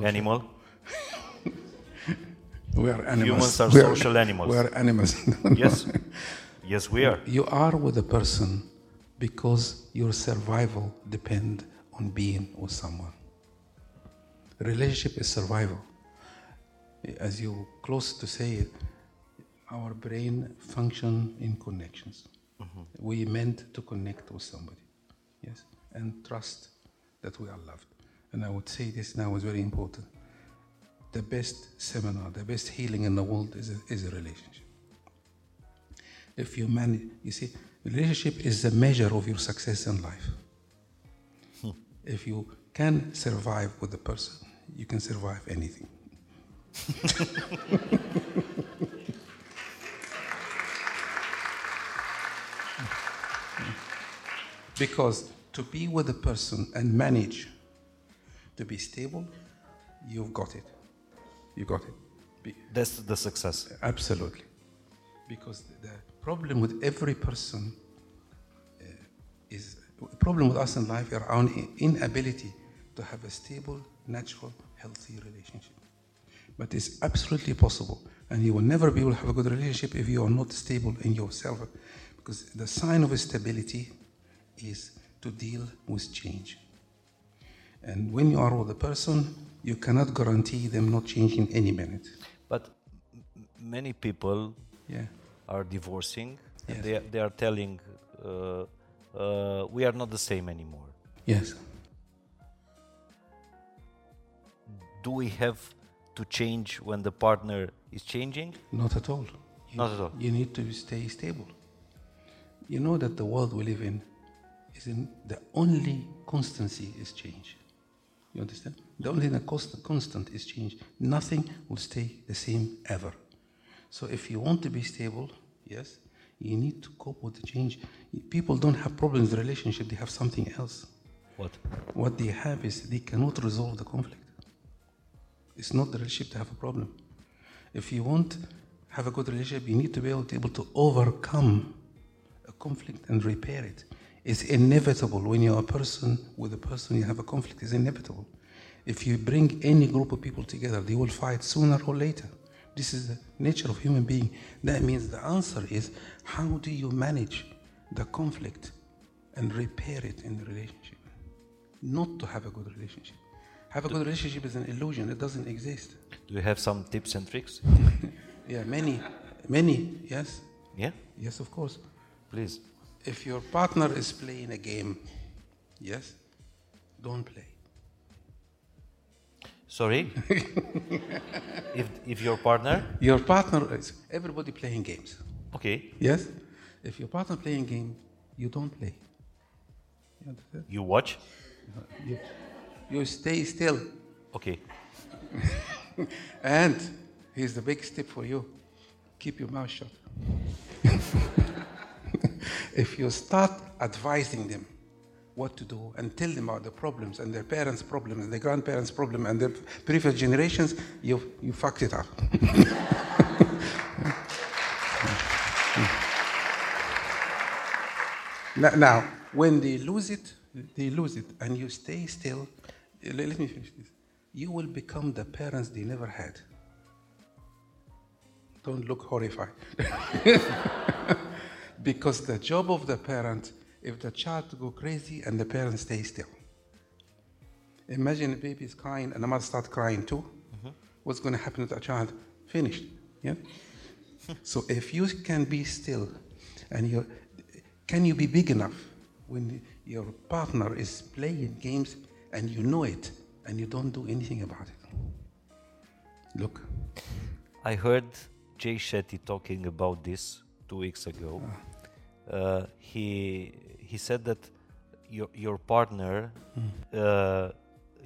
animal. We are animals. Humans are We social animals. We are animals. Yes, yes, we are. You are with a person because your survival depend on being with someone. Relationship is survival. As you close to say it, our brain function in connections. Mm-hmm. We meant to connect with somebody, yes, and trust that we are loved. And I would say this now is very important. The best seminar, the best healing in the world is a, is a relationship. If you manage, you see, relationship is the measure of your success in life. Hmm. If you can survive with the person, you can survive anything. because to be with a person and manage to be stable, you've got it. You got it. Be- That's the success. Absolutely. Because the problem with every person uh, is The problem with us in life is our inability to have a stable, natural, healthy relationship. But it's absolutely possible. And you will never be able to have a good relationship if you are not stable in yourself. Because the sign of stability is to deal with change. And when you are with a person, you cannot guarantee them not changing any minute. But many people Yeah. are divorcing Yes. and they, they are telling uh, uh, we are not the same anymore. Yes. Do we have to change when the partner is changing? Not at all. You, Not at all. You need to stay stable. You know that the world we live in is in the only constancy is change. You understand? The only that constant, constant is change. Nothing will stay the same ever. So if you want to be stable, yes, you need to cope with the change. People don't have problems in the relationship; they have something else. What? What they have is they cannot resolve the conflict. It's not the relationship to have a problem. If you want have a good relationship, you need to be able to, able to overcome a conflict and repair it. It's inevitable when you're a person with a person you have a conflict. It's inevitable. If you bring any group of people together, they will fight sooner or later. This is the nature of human being. That means the answer is how do you manage the conflict and repair it in the relationship? Not to have a good relationship. Have a good relationship is an illusion. It doesn't exist. Do you have some tips and tricks? Yeah, many, many, yes, Yeah? yes, of course. Please. If your partner is playing a game, yes, don't play. Sorry? if, if your partner? Your partner is everybody playing games, Okay. yes. If your partner playing game, you don't play. You understand? You watch? You, you stay still. Okay. And here's the big step for you: keep your mouth shut. if you start advising them what to do and tell them about the problems and their parents' problems and their grandparents' problem and their previous generations, you you fucked it up. now, when they lose it, they lose it, and you stay still. Eh, let let me finish this. You will become the parents they never had. Don't look horrified. because the job of the parent, if the child go crazy and the parent stay still. Imagine the baby is crying and the mother start crying too. Mm-hmm. What's going to happen to that child? Finished. Yeah. so if you can be still, and you can you be big enough when your partner is playing games and you know it and you don't do anything about it? Look. I heard Jay Shetty talking about this two weeks ago. Ah. Uh, he he said that your your partner uh,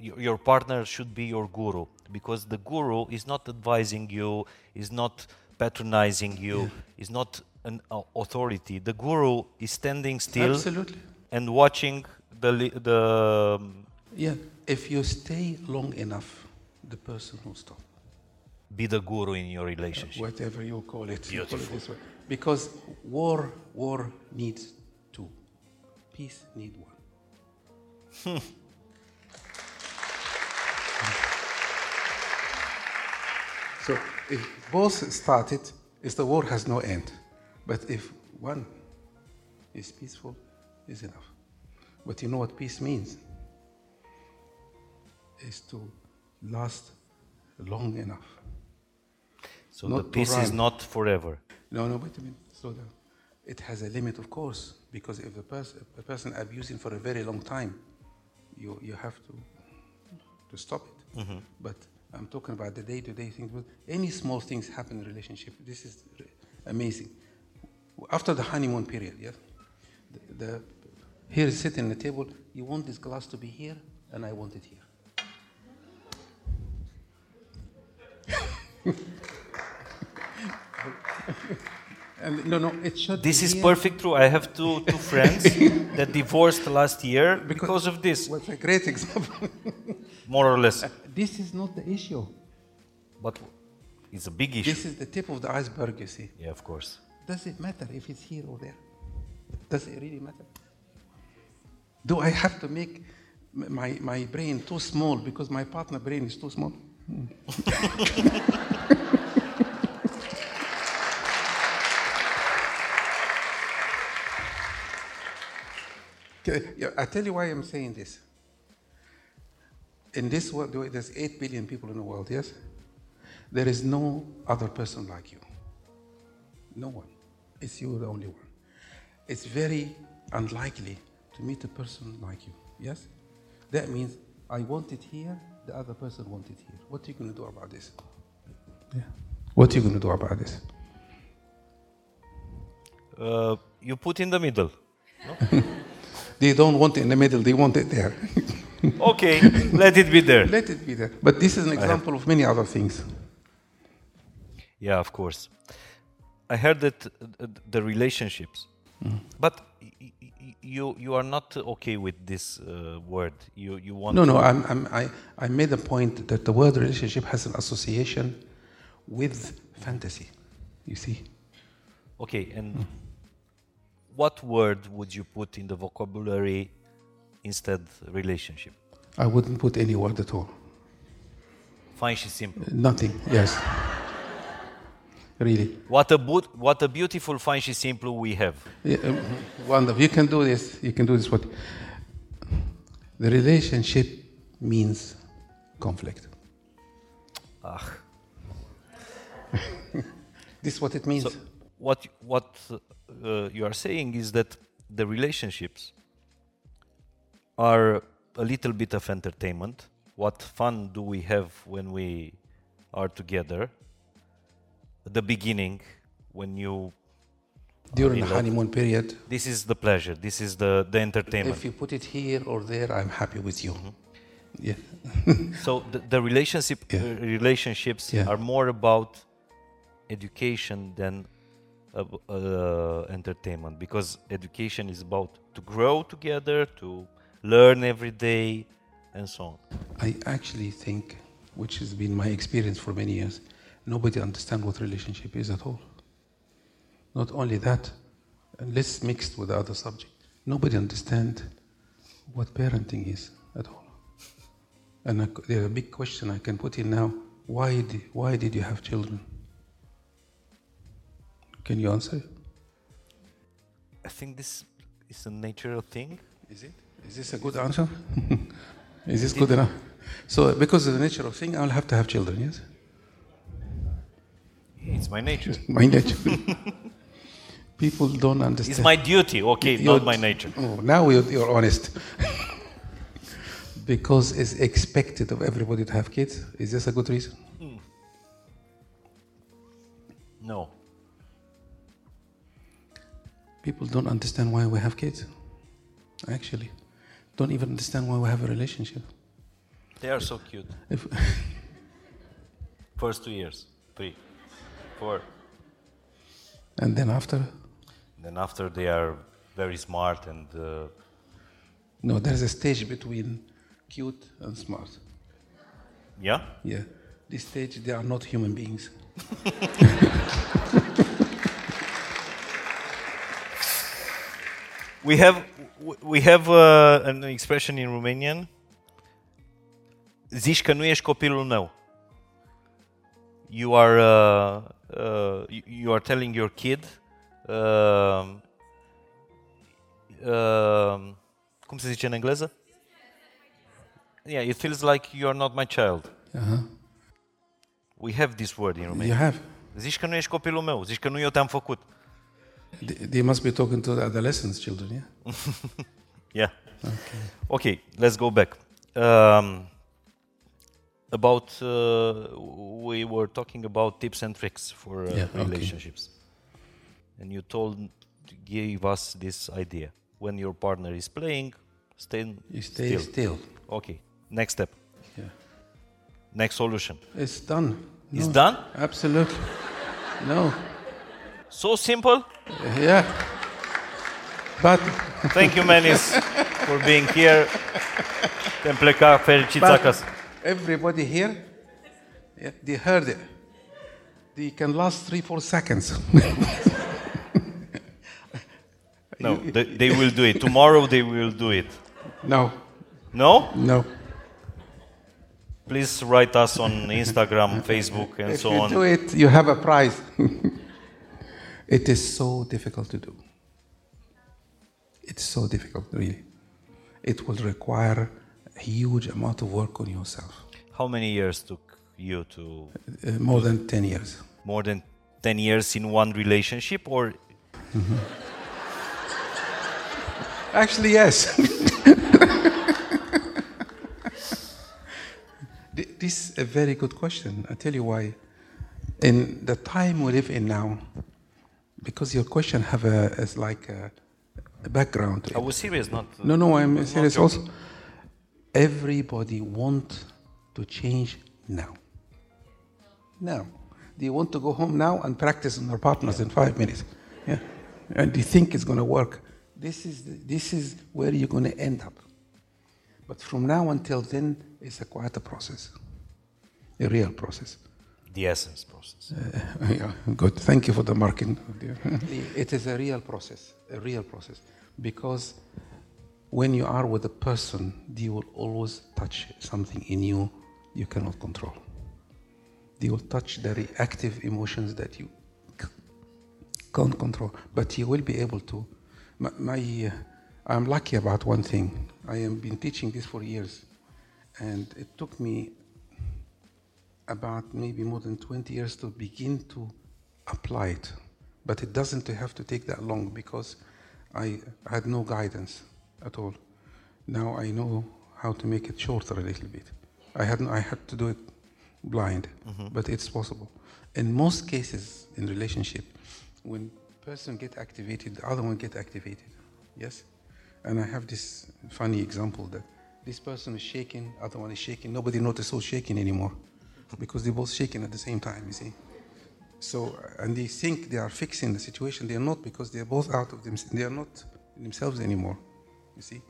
your, your partner should be your guru because the guru is not advising you, is not patronizing you, is not an uh, authority. The guru is standing still Absolutely. and watching the the um, Yeah. If you stay long enough, the person will stop. be the guru in your relationship. Whatever you call it. you call it Beautiful. Because war, war needs two. Peace need one. so if both started, is the war has no end. But if one is peaceful, is enough. But you know what peace means? Is to last long enough. So Not the to peace is not forever. No, no, wait a minute. Slow down. It has a limit, of course, because if the pers- a person abusing for a very long time, you, you have to, to stop it. Mm-hmm. But I'm talking about the day-to-day things. But any small things happen in relationship. This is re- amazing. After the honeymoon period, yes, the, the here is sitting at the table. You want this glass to be here, and I want it here. No, no, it should. This is perfect true. I have two, two friends that divorced last year because of this, What's a great example? more or less. Uh, this is not the issue. But it's a big issue. This is the tip of the iceberg, you see. Yeah, of course. Does it matter if it's here or there? Does it really matter? Do I have to make my, my brain too small because my partner brain is too small? I tell you why I'm saying this. In this world, there's 8 billion people in the world, yes? There is no other person like you. No one. It's you, the only one. It's very unlikely to meet a person like you, yes? That means I want it here, the other person wants it here. What are you going to do about this? Yeah. What are you going to do about this? Uh, you put in the middle. They don't want it in the middle, they want it there. Okay, let it be there. Let it be there. But this is an example of many other things. Yeah, of course. I heard that uh, the relationships, but y- y- you you are not okay with this uh, word. You you want No, no, I'm, I'm, I, I made a point that the word relationship has an association with fantasy. You see? Okay, and what word would you put in the vocabulary instead relationship? I wouldn't put any word at all. Fain și simplu. Nothing, yes. Really. What a bu- what a beautiful fain și simplu we have. Yeah, um, wonderful. You can do this. You can do this. What? The relationship means conflict. Ah. This is what it means. So what what uh, you are saying is that the relationships are a little bit of entertainment. What fun do we have when we are together? The beginning, when you During the honeymoon period, this is the pleasure, this is the the entertainment. if you put it here or there, I'm happy with you. Yeah. So the, the relationship Yeah. uh, relationships Yeah. are more about education than uh, entertainment because education is about to grow together, to learn every day, and so on. I actually think, which has been my experience for many years, nobody understands what relationship is at all. Not only that, and less mixed with the other subject, nobody understands what parenting is at all. And there's a big question I can put in now: Why did, why did you have children? Can you answer? I think this is a natural thing. Is it? Is this a good answer? is this good enough? So, because of the nature of thing, I'll have to have children. Yes. It's my nature. My nature. People don't understand. It's my duty, okay, You're- not my nature. Oh, now you're, you're honest. because it's expected of everybody to have kids. Is this a good reason? Hmm. No. People don't understand why we have kids. Actually, don't even understand why we have a relationship. They are so cute. If, First two years, three, four. and then after, Then after they are very smart and uh, no, there's a stage between cute and smart. yeah. Yeah, this stage they are not human beings. We have we have uh, an expression in Romanian. Zici că nu ești copilul meu. You are uh, uh, you- you are telling your kid um, um, cum se zice în engleză? Yeah, it feels like you are not my child. Uh-huh. We have this word in You Romania. have. Zici că nu ești copilul meu, zici că nu eu te-am făcut. They, must be talking to the adolescents, children. Yeah. Yeah. Okay. okay, let's go back. Um, about uh, we were talking about tips and tricks for uh, Yeah, okay. relationships, and you told gave us this idea: when your partner is playing, stay, You stay still. still. Okay. Next step. Yeah. Next solution. It's done. It's done. Absolutely. No. So simple. Yeah. But Thank you, Menis, for being here. Putem pleca fericiți But- acasă. everybody here, yeah, they heard it. They can last three, four seconds. No, they, they will do it. Tomorrow they will do it. No, No? no. Please write us on Instagram, Facebook, and if so you on. do it, you have a prize. it is so difficult to do. It's so difficult, really. It will require a huge amount of work on yourself. How many years took you to Uh, more than 10 years. more than 10 years in one relationship or Actually, yes. This is a very good question. I tell you why. In the time we live in now, because your question have a is like a, a background. I was serious not No, no, I'm serious. Also, everybody want to change now. Now, they want to go home now and practice on their partners in five minutes. Yeah, and they think it's going to work. This is the, this is where you're going to end up. But from now until then, it's a quite a process, a real process. The essence process. yeah, good. Thank you for the marking. it is a real process, a real process, because when you are with a person, they will always touch something in you you cannot control. They will touch the reactive emotions that you can't control, but you will be able to. My, my uh, I'm lucky about one thing. I have been teaching this for years, and it took me about maybe more than 20 years to begin to apply it. But it doesn't have to take that long because I had no guidance at all. Now I know how to make it shorter a little bit. I had, I had to do it blind, mm-hmm. but it's possible. In most cases in relationship, when person get activated, the other one get activated. Yes? And I have this funny example that this person is shaking, other one is shaking. Nobody notices who's shaking anymore because they're both shaking at the same time, you see. So, and they think they are fixing the situation. They are not because they are both out of them. They are not themselves anymore, you see.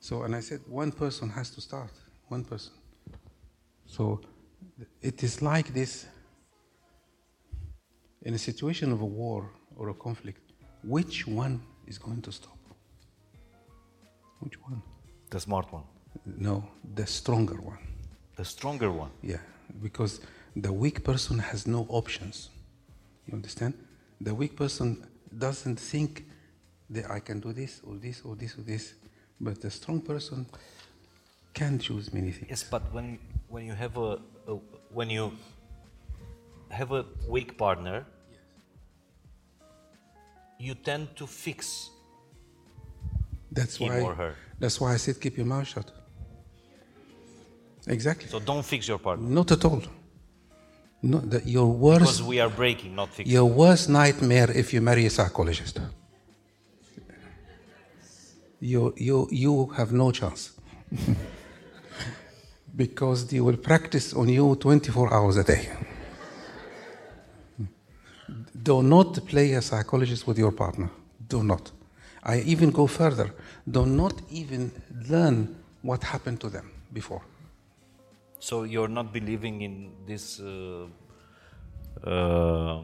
So, and I said, one person has to start, one person. So, it is like this in a situation of a war or a conflict. Which one is going to stop? Which one? The smart one. No, the stronger one. The stronger one. Yeah, because the weak person has no options. You understand? The weak person doesn't think that I can do this or this or this or this, but the strong person can choose many things. Yes, but when when you have a, a when you have a weak partner, yes. you tend to fix. That's him why. or her. That's why I said keep your mouth shut. Exactly. So don't fix your partner Not at all. No, the, your because we are breaking, not fixing. your worst nightmare if you marry a psychologist. You, you, you have no chance. because they will practice on you 24 hours a day. Do not play a psychologist with your partner. Do not. I even go further. Do not even learn what happened to them before. So you're not believing in this uh, uh,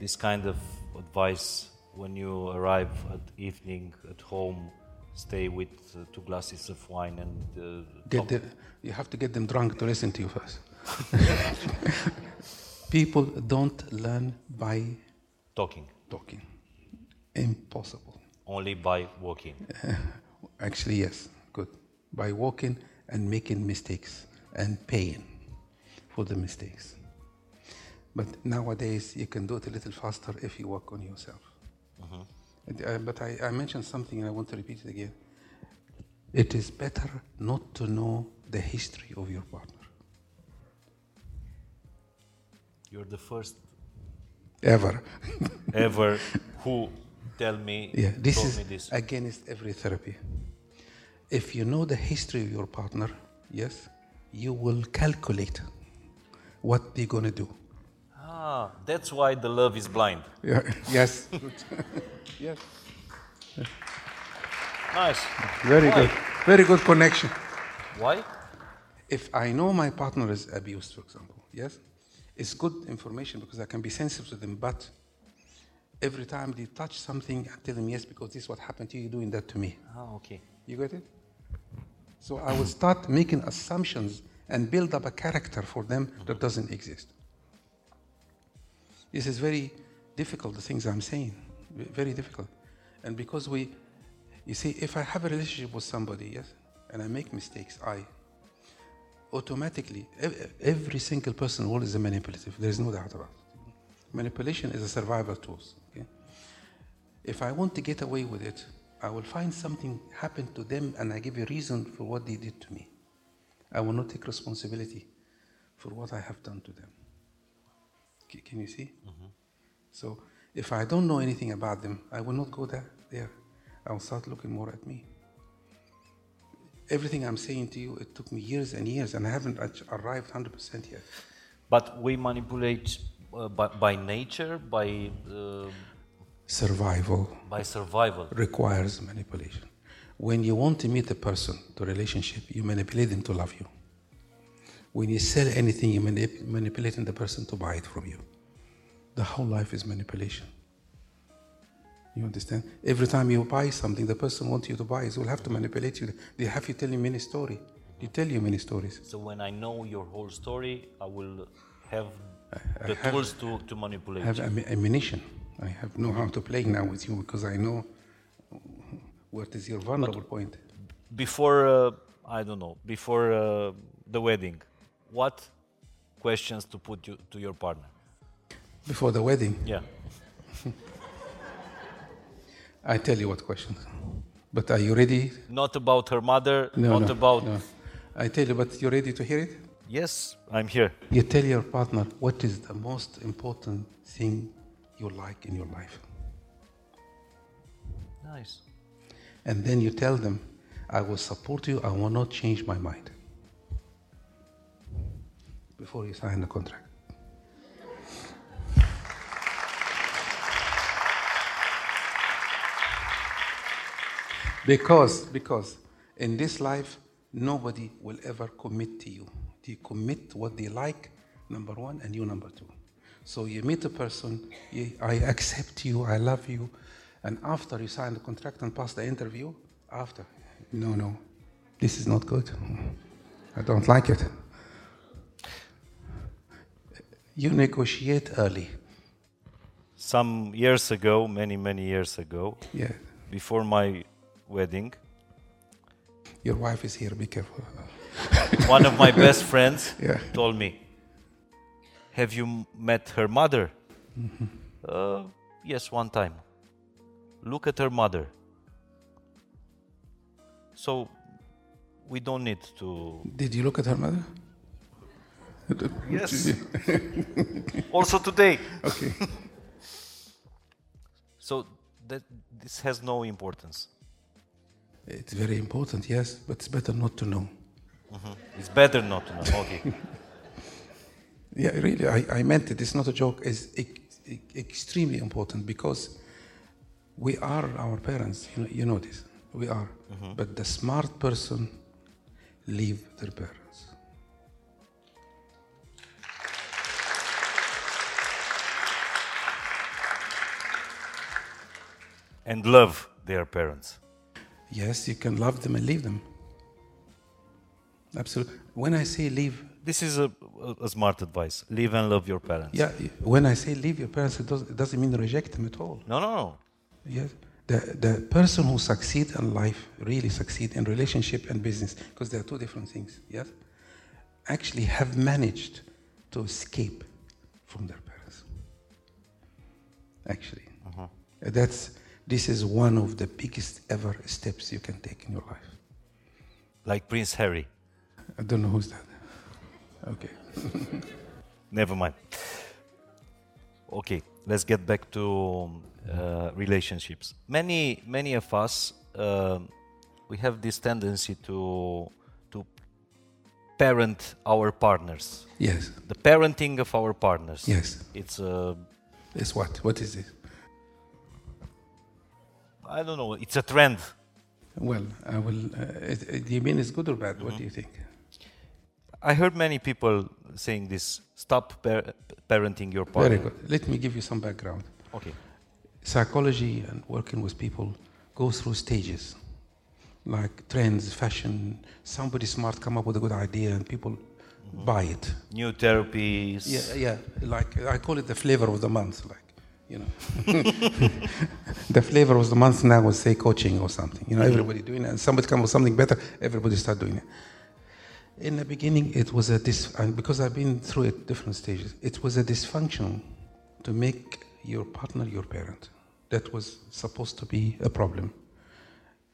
this kind of advice when you arrive at evening at home, stay with uh, two glasses of wine and uh, Get the, you have to get them drunk to listen to you first. People don't learn by talking talking. Impossible. only by walking. Actually, yes, good. By walking and making mistakes and paying for the mistakes. But nowadays, you can do it a little faster if you work on yourself. And, uh, but I, I mentioned something and I want to repeat it again. It is better not to know the history of your partner. You're the first Ever. ever who tell me Yeah, this is me this. against every therapy. If you know the history of your partner, yes, you will calculate what they're going to do. Ah, that's why the love is blind. Yeah, yes. yes. Nice. Very Why? good. Very good connection. Why? If I know my partner is abused, for example, yes, it's good information because I can be sensitive to them, but every time they touch something, I tell them, yes, because this is what happened to you, you're doing that to me. Ah, okay. You get it? So I will start making assumptions and build up a character for them that doesn't exist. This is very difficult, the things I'm saying. Very difficult. And because we, you see, if I have a relationship with somebody, yes, and I make mistakes, I automatically, every single person world is a manipulative. There is no doubt about it. Manipulation is a survival tool. Okay? If I want to get away with it, I will find something happened to them and I give a reason for what they did to me. I will not take responsibility for what I have done to them. C- Can you see? So if I don't know anything about them, I will not go there. there. I will start looking more at me. Everything I'm saying to you, it took me years and years, and I haven't arrived 100% yet. But we manipulate uh, by, by nature, by uh, Survival by survival. requires manipulation. When you want to meet a person to relationship, you manipulate them to love you. When you sell anything, you manip- manipulating the person to buy it from you. The whole life is manipulation. You understand? Every time you buy something, the person wants you to buy it, will have to manipulate you. They have you tell you many stories. They tell you many stories. So when I know your whole story, I will have the have- tools to, to manipulate I have you. ammunition. I have know how to play now with you because I know what is your vulnerable point. Before, uh, I don't know, before uh, the wedding, what questions to put you, to your partner? Before the wedding, Yeah. I tell you what questions. But are you ready? Not about her mother, No, not no, about. no. I tell you, but you're ready to hear it? Yes, I'm here. You tell your partner what is the most important thing you like in your life. Nice. And then you tell them, I will support you, I will not change my mind. Before you sign the contract. Because, because in this life, nobody will ever commit to you. They commit what they like, number one, and you number two. So you meet a person, you, I accept you, I love you, and after you sign the contract and pass the interview, after, no, no, this is not good. I don't like it. You negotiate early. Some years ago, many, many years ago, Yeah. before my wedding, Your wife is here, be careful. one of my best friends Yeah. told me, Have you met her mother? Mm-hmm. Uh, yes, one time. Look at her mother. So we don't need to. Did you look at her mother? Yes. also today. Okay. So that this has no importance. It's very important, yes, but it's better not to know. It's better not to know. Okay. Yeah, really, I, I meant it. It's not a joke. It's ex- ex- extremely important because we are our parents. You know, you know this. We are. Mm-hmm. But the smart person leave their parents. and love their parents. Yes, you can love them and leave them. Absolutely. When I say leave, This is a, a, smart advice. Live and love your parents. yeah, when I say leave your parents, it, does, it doesn't mean reject them at all. No, no, no. Yes. The, the person who succeed in life, really succeed in relationship and business, because they are two different things, yes, actually have managed to escape from their parents. Actually. Uh-huh. That's, this is one of the biggest ever steps you can take in your life. Like Prince Harry. I don't know who's that. Okay. Never mind. Okay, let's get back to um, uh, relationships. Many, many of us, um we have this tendency to to parent our partners. Yes. The parenting of our partners. Yes. It's uh, It's what? What is this? I don't know. It's a trend. Well, I will. Uh, it, it, do you mean it's good or bad? What do you think? I heard many people saying this. Stop par- parenting your partner. Very good. Let me give you some background. Okay. Psychology and working with people goes through stages. like trends, fashion. Somebody smart come up with a good idea and people mm-hmm. buy it. New therapies. Yeah, yeah. Like I call it the flavor of the month. Like, you know, the flavor of the month now was say coaching or something. You know, mm-hmm. everybody doing it. And somebody come with something better, everybody start doing it. In the beginning, it was a dis, and because I've been through it different stages. It was a dysfunction to make your partner your parent. That was supposed to be a problem.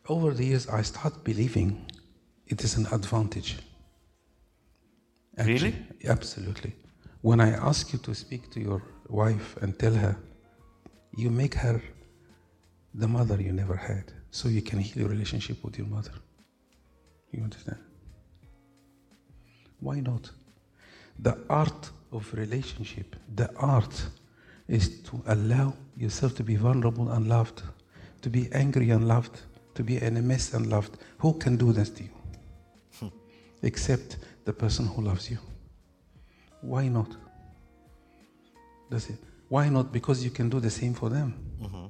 Over the years, I start believing it is an advantage. Really? Absolutely. When I ask you to speak to your wife and tell her, you make her the mother you never had, so you can heal your relationship with your mother. You understand? Why not? The art of relationship, the art is to allow yourself to be vulnerable and loved, to be angry and loved, to be in a mess and loved. Who can do this to you? Hmm. Except the person who loves you. Why not? That's it. Why not? Because you can do the same for them. Mm-hmm.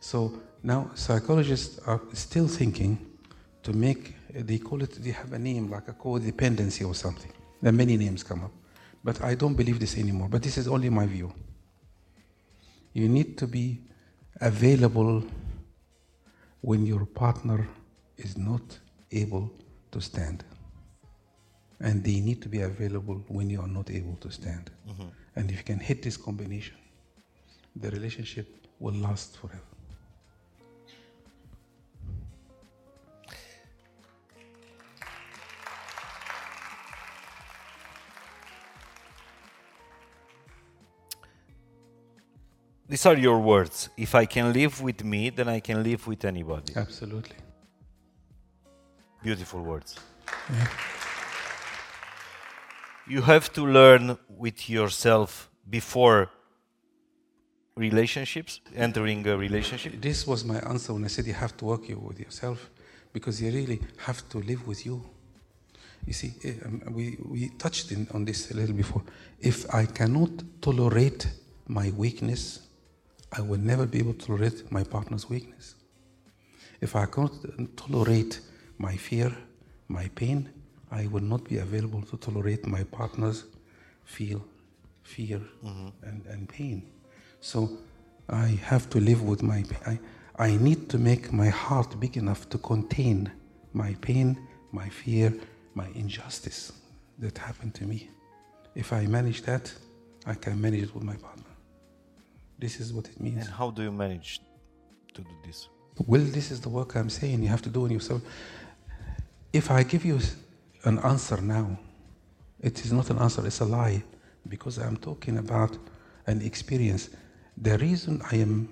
So now psychologists are still thinking to make, they call it, they have a name like a codependency or something. There are many names come up. But I don't believe this anymore. But this is only my view. You need to be available when your partner is not able to stand. And they need to be available when you are not able to stand. Mm-hmm. And if you can hit this combination, the relationship will last forever. These are your words. If I can live with me, then I can live with anybody. Absolutely. Beautiful words. You have to learn with yourself before relationships, entering a relationship. This was my answer when I said you have to work you with yourself because you really have to live with you. You see, eh, um, we, we touched in, on this a little before. If I cannot tolerate my weakness, I will never be able to tolerate my partner's weakness. If I cannot tolerate my fear, my pain, I will not be available to tolerate my partner's feel, fear mm-hmm. and, and pain. So I have to live with my pain. I, I need to make my heart big enough to contain my pain, my fear, my injustice that happened to me. If I manage that, I can manage it with my partner. This is what it means. And how do you manage to do this? Well, this is the work I'm saying you have to do on yourself. If I give you an answer now, it is not an answer, it's a lie, because I'm talking about an experience. The reason I am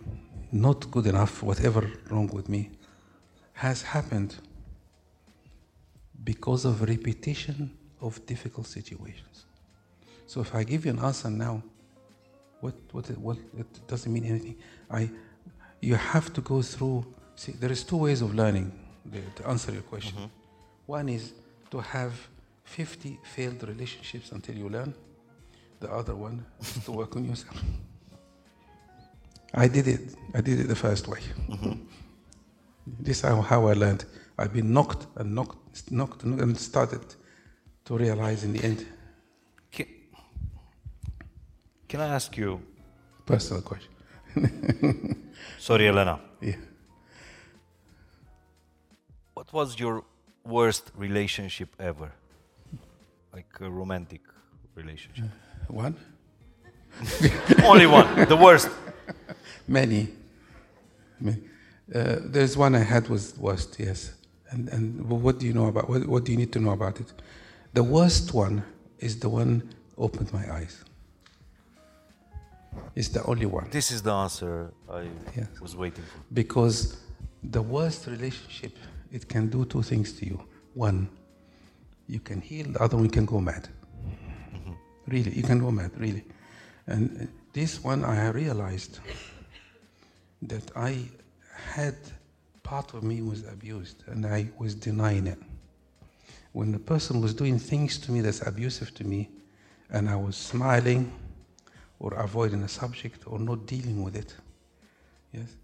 not good enough, whatever wrong with me, has happened because of repetition of difficult situations. So if I give you an answer now, what, what, it, what it doesn't mean anything. I, you have to go through. See, there is two ways of learning the, to answer your question. Mm-hmm. One is to have 50 failed relationships until you learn. The other one is to work on yourself. I did it. I did it the first way. Mm-hmm. This is how, I learned. I've been knocked and knocked, knocked, and knocked, and started to realize in the end. Can, can I ask you? Personal question. Sorry, Elena. Yeah. What was your worst relationship ever? Like a romantic relationship? One? Only one. The worst. Many. Many. Uh, there's one I had was worst, yes. And, and what do you know about, what, what do you need to know about it? The worst one is the one opened my eyes. It's the only one. This is the answer I was waiting for. Because the worst relationship, it can do two things to you. One, you can heal, the other one you can go mad. Mm-hmm. Really, you can go mad, really. And this one I realized that I had part of me was abused and I was denying it. When the person was doing things to me that's abusive to me and I was smiling or avoiding the subject or not dealing with it, yes,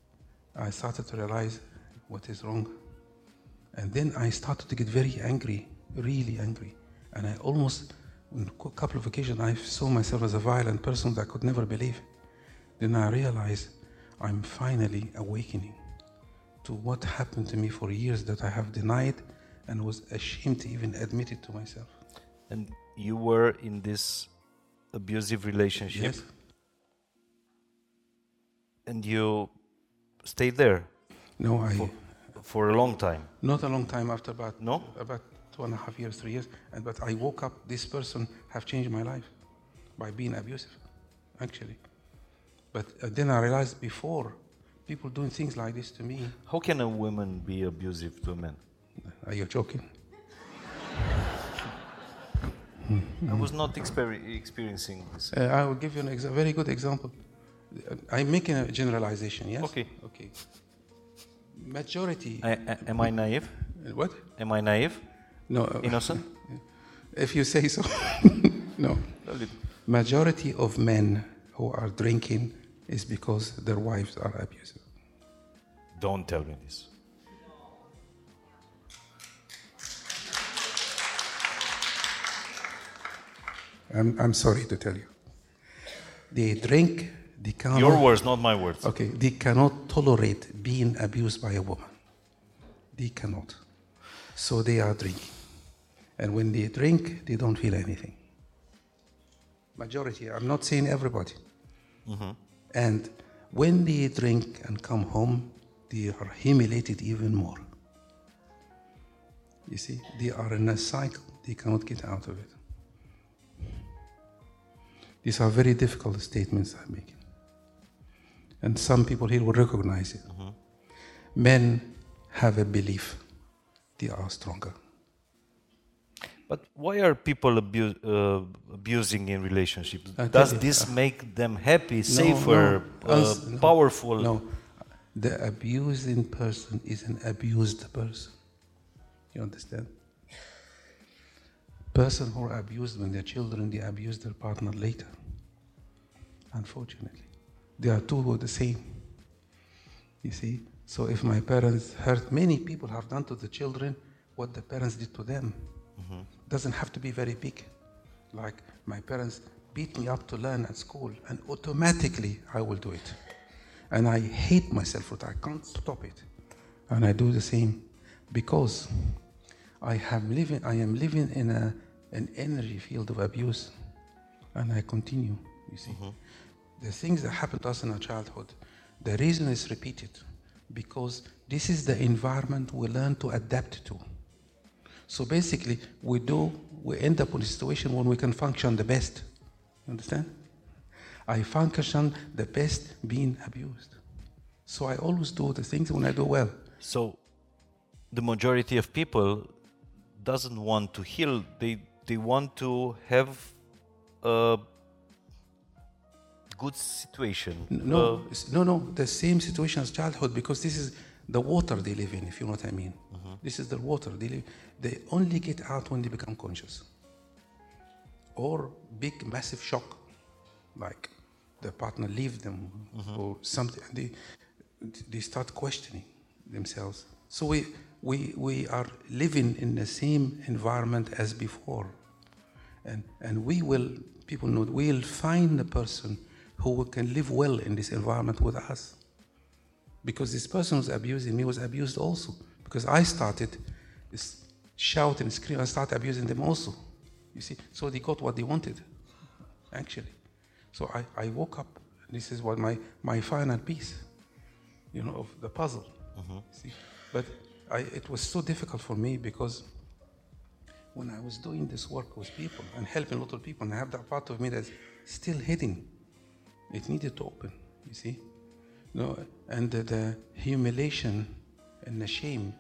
I started to realize what is wrong. And then I started to get very angry, really angry. And I almost, on a couple of occasions, I saw myself as a violent person that I could never believe. Then I realized I'm finally awakening to what happened to me for years that I have denied and was ashamed to even admit it to myself. And you were in this abusive relationship Yes. and you stayed there No, I for a long time. not a long time after about No? about two and a half years, three years, and but I woke up. This person have changed my life by being abusive, actually. But uh, then I realized before people doing things like this to me. How can a woman be abusive to a man? Are you joking? I was not exper- experiencing this. Uh, I will give you a exa- very good example. Uh, I'm making a generalization. Yes. Okay. Okay. Majority. I, I- am I naive? Uh, what? Am I naive? No. uh, Innocent? If you say so. no. Majority of men who are drinking is because their wives are abusive. Don't tell me this. I'm, I'm sorry to tell you. They drink, they cannot. Your words, not my words. Okay, they cannot tolerate being abused by a woman. They cannot. So they are drinking. And when they drink, they don't feel anything. Majority, I'm not saying everybody. Mm-hmm. And when they drink and come home, they are humiliated even more. You see, they are in a cycle, they cannot get out of it. These are very difficult statements I'm making. And some people here will recognize it. Men have a belief they are stronger. But why are people abu- uh, abusing in relationships? Does you, this uh, make them happy, safer, no, uh, no, powerful? No, the abusing person is an abused person. You understand? Person who are abused when they're children, they abuse their partner later. Unfortunately, they are two who are the same. You see, so if my parents hurt, many people have done to the children what the parents did to them. Mm-hmm. Doesn't have to be very big. Like my parents beat me up to learn at school, and automatically I will do it. And I hate myself for that. I can't stop it. And I do the same because I have living I am living in a an energy field of abuse. And I continue, you see. Mm-hmm. The things that happen to us in our childhood, the reason is repeated because this is the environment we learn to adapt to. So basically, we do, we end up in a situation when we can function the best. You understand? I function the best being abused. So I always do the things when I do well. So, the majority of people doesn't want to heal. They they want to have a good situation. No, Uh, no, no, the same situation as childhood because this is the water they live in, if you know what I mean. This is the water they live. They only get out when they become conscious, or big, massive shock, like the partner leave them or something, they they start questioning themselves. So we we we are living in the same environment as before. And and we will people know we'll find a person who can live well in this environment with us. Because this person who's abusing me was abused also. Because i started this shout and scream and start abusing them also. You see? So they got what they wanted actually. So i, I woke up. This is what my my final piece you know of the puzzle. Mm-hmm. See? But I, it was so difficult for me because when I was doing this work with people and helping little people, and I have that part of me that's still hidden, it needed to open, you see? No, and the, the humiliation and the shame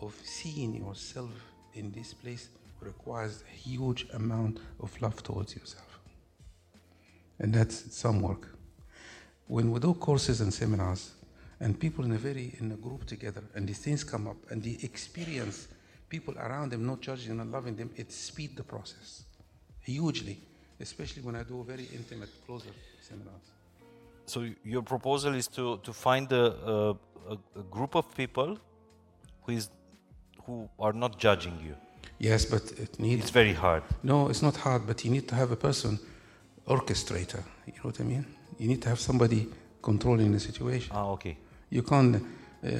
of seeing yourself in this place requires a huge amount of love towards yourself. And that's some work. When we do courses and seminars, and people in a very in a group together, and these things come up, and they experience people around them not judging and loving them, it speed the process hugely, especially when I do very intimate, closer seminars. So your proposal is to, to find a, a, a- a group of people who is who are not judging you. Yes, but it needs. It's very hard. No, it's not hard, but you need to have a person, orchestrator. You know what I mean? You need to have somebody controlling the situation. Ah, okay. You can't uh,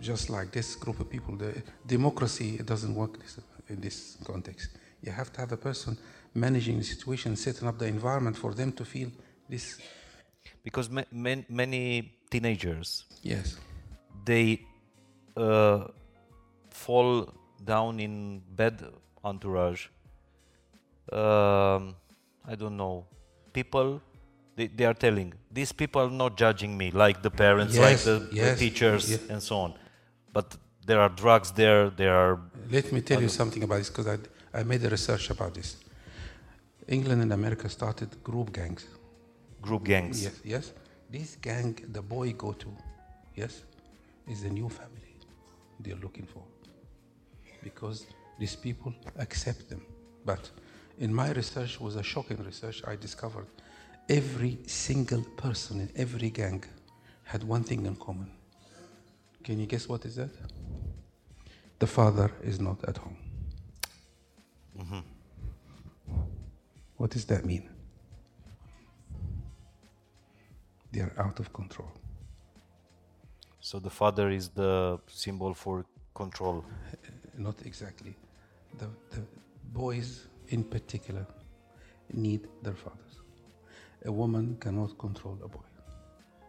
just like this group of people. The democracy it doesn't work this, in this context. You have to have a person managing the situation, setting up the environment for them to feel this. Because ma- man- many teenagers Yes. they uh, fall down in bad entourage. Um, I don't know. People, they, they are telling these people are not judging me like the parents, like Yes, the, the yes, teachers, yes. and so on. But there are drugs there. There are Let me tell you something about this because I, I made a research about this. England and America started group gangs. group gangs. Yes, yes. This gang, the boy go to, yes, is a new family they're looking for. Because these people accept them. But in my research was a shocking research. I discovered every single person in every gang had one thing in common. Can you guess what is that? The father is not at home. Mm-hmm. What does that mean? They are out of control. So the father is the symbol for control. Not exactly. The, the boys, in particular, need their fathers. A woman cannot control a boy,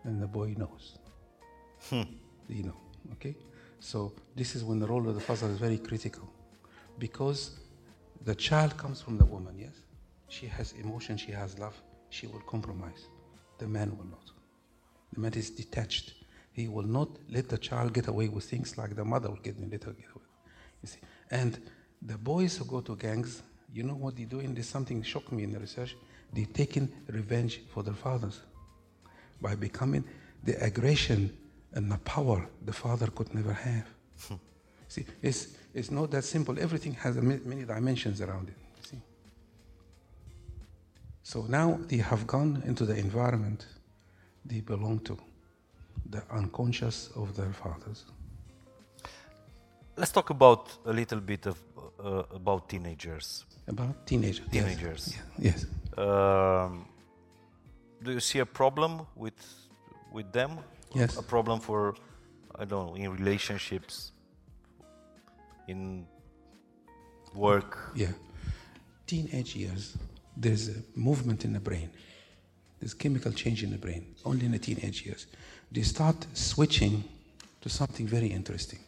and the boy knows. Hmm. You know, okay? So, this is when the role of the father is very critical because the child comes from the woman, yes? She has emotion, she has love, she will compromise. The man will not. The man is detached. He will not let the child get away with things like the mother will get let her get away. You see, and the boys who go to gangs, you know what they're doing? There's something shocked me in the research. They're taking revenge for their fathers by becoming the aggression and the power the father could never have. see, it's it's not that simple. Everything has many dimensions around it. See. So now they have gone into the environment they belong to, the unconscious of their fathers. Let's talk about a little bit of uh, about teenagers. About teenagers. yes. Teenagers. Yeah, Yes. Um, do you see a problem with with them? Yes. A problem for I don't know in relationships, in work. Yeah. Teenage years, there's a movement in the brain. There's chemical change in the brain, only in the teenage years. They start switching to something very interesting.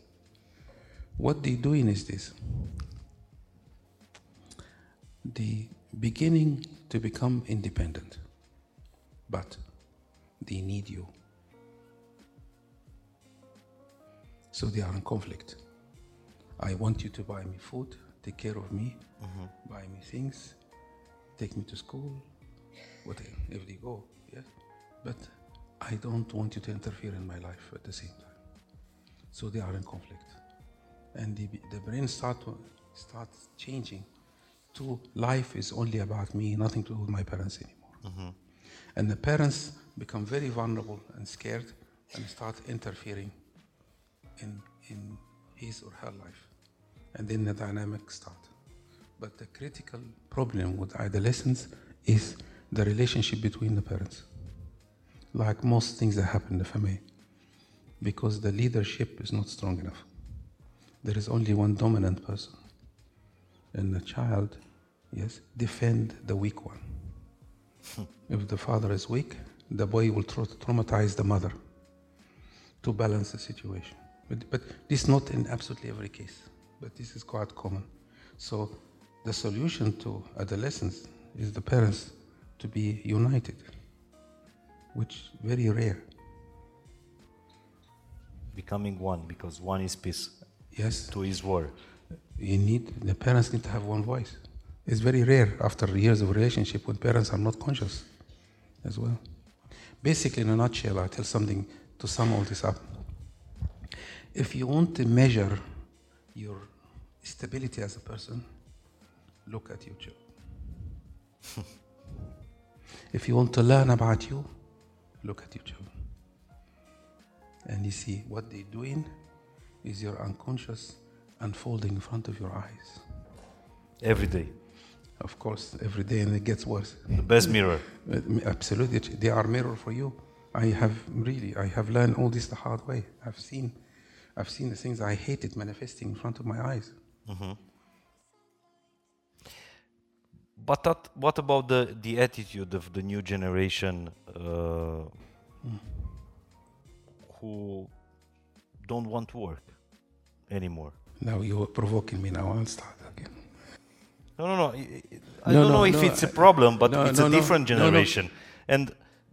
What they're doing is this. They beginning to become independent, but they need you. So they are in conflict. I want you to buy me food, take care of me, mm-hmm. buy me things, take me to school, whatever, if they go, yes. But I don't want you to interfere in my life at the same time. So they are in conflict. And the, the brain start starts changing to life is only about me, nothing to do with my parents anymore. Mm-hmm. And the parents become very vulnerable and scared and start interfering in, in his or her life. And then the dynamic start. But the critical problem with adolescence is the relationship between the parents. Like most things that happen in the family, because the leadership is not strong enough. There is only one dominant person. And the child, yes, defend the weak one. if the father is weak, the boy will tra- traumatize the mother to balance the situation. But, but this is not in absolutely every case, but this is quite common. So the solution to adolescence is the parents to be united, which very rare. Becoming one because one is peace, Yes, two is war. You need the parents need to have one voice. It's very rare after years of relationship when parents are not conscious as well. Basically, in a nutshell, I tell something to sum all this up. If you want to measure your stability as a person, look at your children. if you want to learn about you, look at your children. And you see what they're doing is your unconscious unfolding in front of your eyes. every day. Of course, every day, and it gets worse. The best mirror. Uh, Absolutely, they are mirror for you. I have really, I have learned all this the hard way. I've seen, I've seen the things I hated manifesting in front of my eyes. But that, what about the, the attitude of the new generation uh, who don't want to work anymore? Now you are provoking me. Now I'll start again. No, no, no. I- No, don't no, know if no, it's a problem, but it's a different generation. And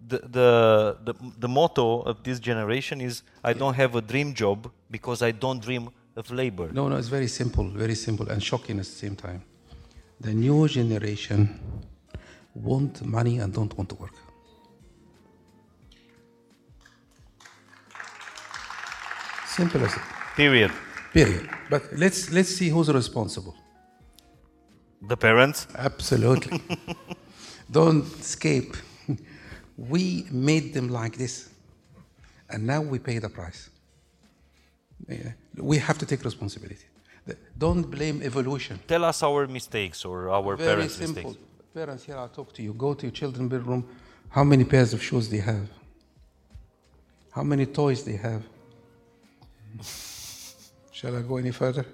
the, the, the, the motto of this generation is I don't have a dream job because I don't dream of labor. No, no, it's very simple, very simple, and shocking at the same time. The new generation want money and don't want to work. Simple as it. Period. Period. But let's let's see who's responsible. The parents, Absolutely. don't escape. We made them like this, and now we pay the price. We have to take responsibility. Don't blame evolution. tell us our mistakes or our Very parents' simple. mistakes. Parents, here I'll talk to you. Go to your children's bedroom. How many pairs of shoes they have? How many toys they have? Shall I go any further?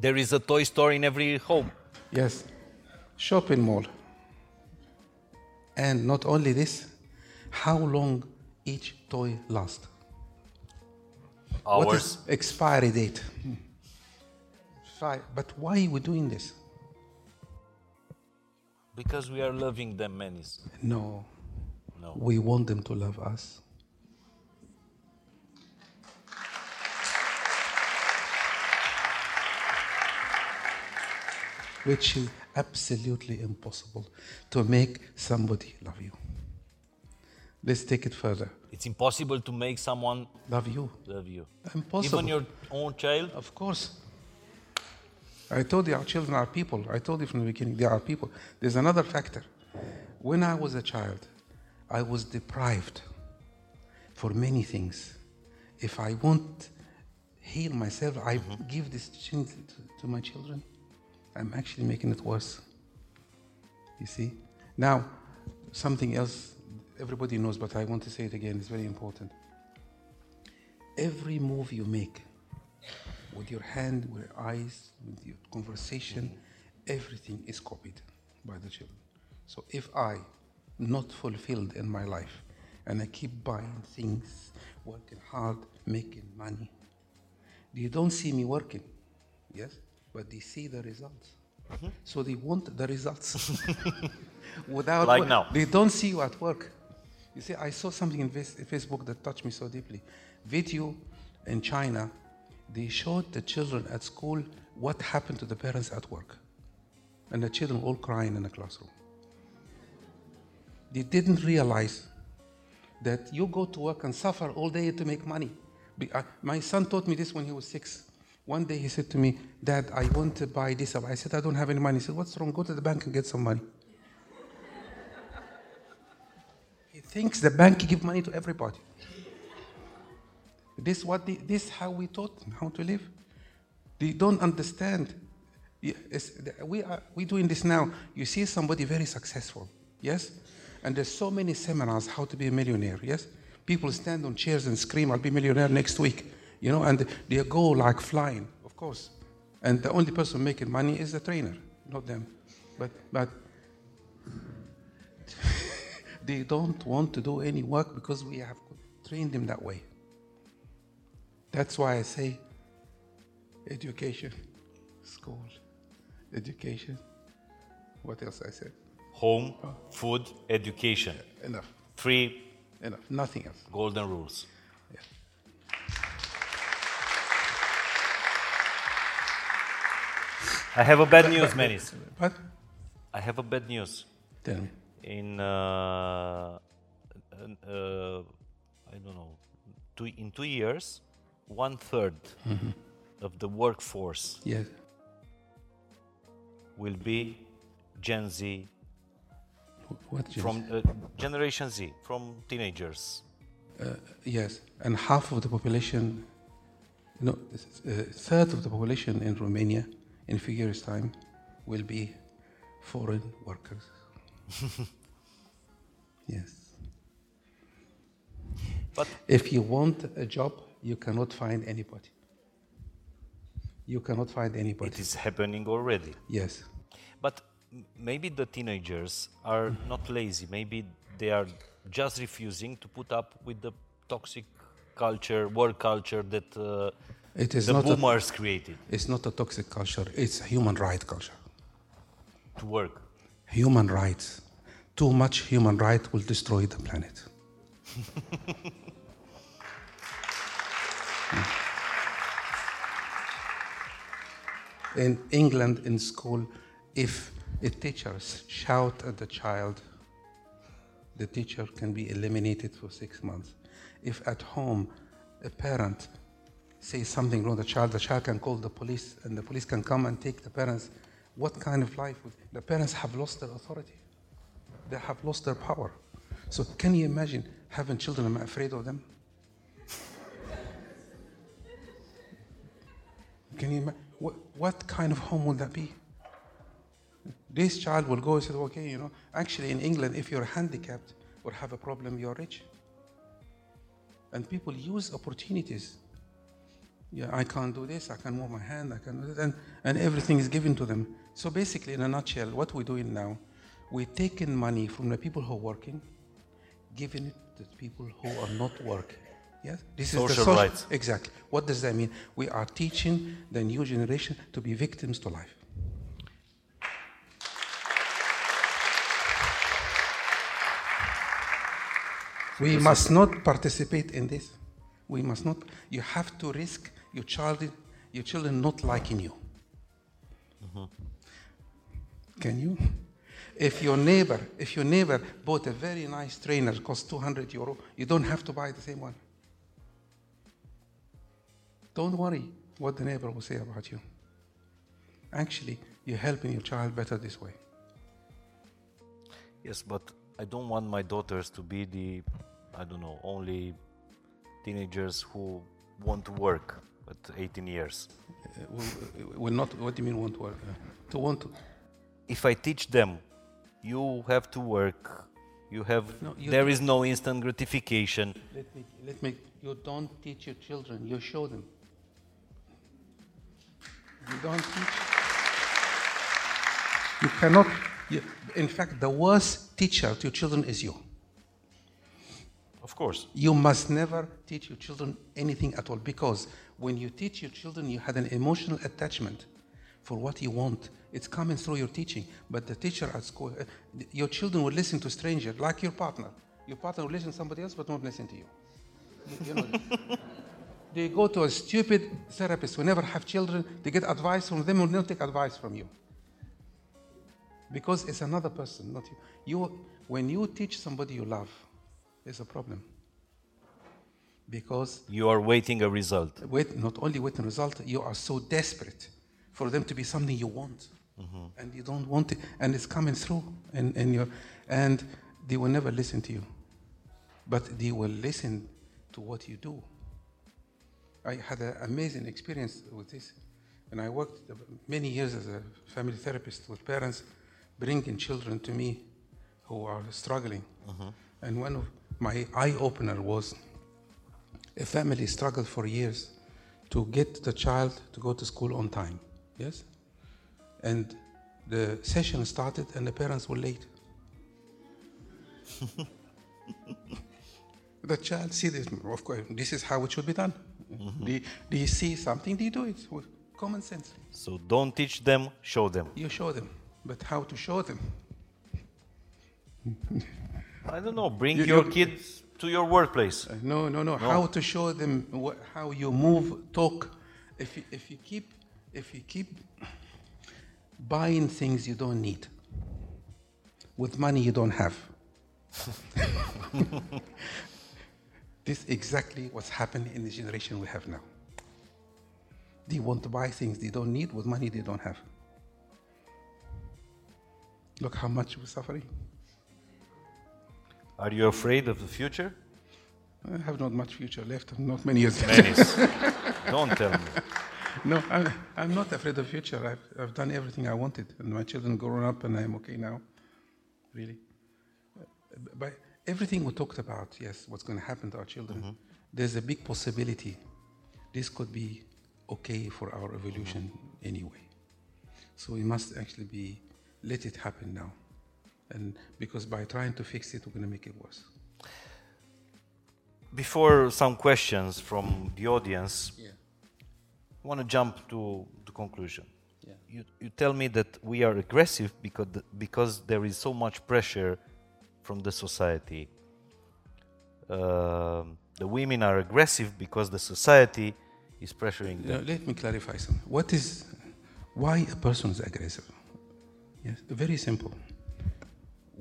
There is a toy store in every home. Yes. Shopping mall. And not only this, how long each toy lasts? What Ours. is expiry date? Hmm. Five. But why are we doing this? Because we are loving them, many. No. No. We want them to love us. Which is absolutely impossible to make somebody love you. Let's take it further. It's impossible to make someone Love you. love you. Impossible. Even your own child. Of course. I told you our children are people. I told you from the beginning they are people. There's another factor. When I was a child, I was deprived for many things. If I want heal myself, I mm-hmm. give this to, to my children. I'm actually making it worse. You see? Now, something else everybody knows, but I want to say it again, it's very important. Every move you make, with your hand, with your eyes, with your conversation, everything is copied by the children. So if I not fulfilled in my life and I keep buying things, working hard, making money, they don't see me working, yes, but they see the results. Mm-hmm. So they want the results. Without Like work. now. They don't see you at work. You see, I saw something in Facebook that touched me so deeply. Video in China, they showed the children at school what happened to the parents at work. And the children all crying in the classroom. They didn't realize that you go to work and suffer all day to make money. Uh, my son taught me this when he was six. One day he said to me, Dad, I want to buy this. I said, I don't have any money. He said, What's wrong? Go to the bank and get some money. He thinks the bank give money to everybody. This what they, this how we taught them how to live. They don't understand. We are we doing this now. You see somebody very successful, yes, and there's so many seminars how to be a millionaire. Yes, people stand on chairs and scream, "I'll be millionaire next week," you know, and they go like flying, of course. And the only person making money is the trainer, not them. But but they don't want to do any work because we have trained them that way. That's why I say education, school, education. What else I said? Home, food, education. Enough, Three enough, nothing else. golden rules. I have a bad news, Menis. But I have a bad news. tell me, In uh, uh, I don't know, two, in two years, one third of the workforce yes, will be Gen Z what? James? from uh, Generation Z, from teenagers. yes, and half of the population know, a third of the population in Romania in a few years' time will be foreign workers. yes. But If you want a job, you cannot find anybody. You cannot find anybody. it is happening already. Yes. But maybe the teenagers are not lazy. Maybe they are just refusing to put up with the toxic culture, work culture that uh, It is the not a, boomers created it's not a toxic culture, it's a human right culture. to work. Human rights. Too much human right will destroy the planet. in England, in school, if a teacher shout at the child, the teacher can be eliminated for six months. If at home a parent says something wrong, the child, the child can call the police, and the police can come and take the parents. What kind of life would the parents have lost their authority? They have lost their power. So can you imagine having children? I'm afraid of them. Can you imagine? What, what kind of home would that be? This child will go and say, okay, you know, actually in England, if you're handicapped or have a problem, you're rich. And people use opportunities. Yeah, I can't do this, I can move my hand, I can do that, and, and everything is given to them. So basically, in a nutshell, what we're doing now, we're taking money from the people who are working, giving it to the people who are not working. Yes, this is the Social social rights. Exactly. What does that mean? We are teaching the new generation to be victims to life. We must not participate in this. We must not. You have to risk your child, your children not liking you. Can you? If your neighbor, if your neighbor bought a very nice trainer, cost 200 euro, you don't have to buy the same one. Don't worry what the neighbor will say about you. Actually, you're helping your child better this way. Yes, but I don't want my daughters to be the, I don't know, only teenagers who want to work at 18 years. Uh, will- will not. What do you mean want to work? Uh, to want to. If I teach them, you have to work, you have, No, you there no instant gratification. Let me. Let me. You don't teach your children. You show them. You don't teach. You cannot. You, in fact, the worst teacher to your children is you. Of course. You must never teach your children anything at all because when you teach your children, you had an emotional attachment for what you want. It's coming through your teaching. But the teacher at school, uh, your children will listen to strangers like your partner. Your partner will listen to somebody else but won't listen to you. You- know, they go to a stupid therapist who never have children. They get advice from them, will not take advice from you. Because it's another person, not you. you. When you teach somebody you love, there's a problem. Because You are waiting a result. wait, not only waiting result, you are so desperate for them to be something you want, mm-hmm. and you don't want it, and it's coming through, and and you and they will never listen to you, but they will listen to what you do. I had an amazing experience with this, and I worked many years as a family therapist with parents bringing children to me who are struggling, mm-hmm. and one of my eye opener was a family struggled for years to get the child to go to school on time. Yes? And the session started and the parents were late. the child see this, of course, this is how it should be done. Mm-hmm. They, they see something, they do it with common sense. So don't teach them, show them. You show them, but how to show them? I don't know, bring You- your you- kids to your workplace. Uh, No, no, no. How to show them what, how you move, talk. If you, if you keep if you keep buying things you don't need with money you don't have. this is exactly what's happening in the generation we have now. They want to buy things they don't need with money they don't have. Look how much we're suffering. Are you afraid of the future? I have not much future left, not many years left. Many. Don't tell me. No, I'm, I'm not afraid of the future. I've, I've done everything I wanted, and my children grown up, and I'm okay now. Really. But everything we talked about, yes, what's going to happen to our children, mm-hmm. there's a big possibility this could be okay for our evolution mm-hmm. anyway. So we must actually be let it happen now, and because by trying to fix it, we're going to make it worse. Before some questions from the audience, Yeah. I want to jump to the conclusion. Yeah. You, you tell me that we are aggressive because, the, because there is so much pressure from the society. Um, the women are aggressive because the society is pressuring Now, them. let me clarify something. What is, why a person is aggressive? Yes, very simple.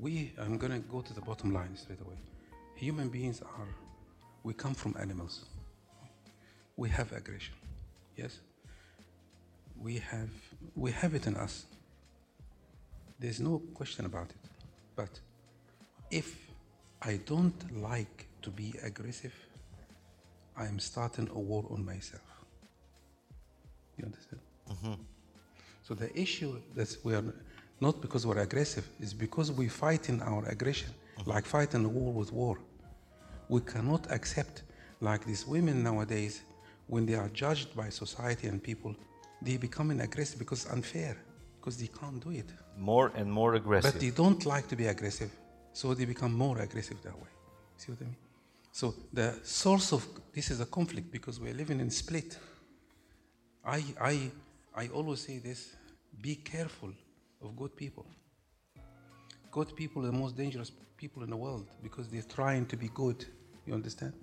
We, I'm going to go to the bottom line straight away. Human beings are, we come from animals. We have aggression. Yes? We have, we have it in us. There's no question about it. But if I don't like to be aggressive, I am starting a war on myself. You understand? Mm-hmm. So the issue that we are not because we're aggressive it's because we fight in our aggression, mm-hmm. like fighting a war with war. We cannot accept, like these women nowadays, when they are judged by society and people, they becoming aggressive because unfair, because they can't do it. More and more aggressive. But they don't like to be aggressive, so they become more aggressive that way. See what I mean? So the source of this is a conflict because we're living in split. I, I, I always say this be careful of good people. Good people are the most dangerous people in the world because they're trying to be good. You understand?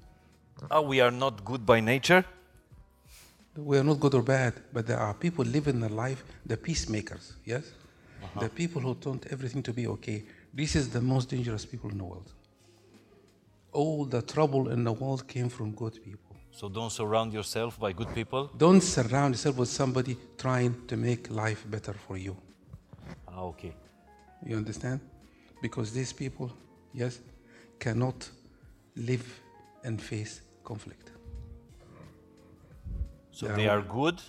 Ah, we are not good by nature. We are not good or bad, but there are people living their life, the peacemakers, yes? The people who want everything to be okay. This is the most dangerous people in the world. All the trouble in the world came from good people. So don't surround yourself by good people. Don't surround yourself with somebody trying to make life better for you. Ah, okay. You understand? Because these people, yes, cannot live and face conflict. So Yeah. they are good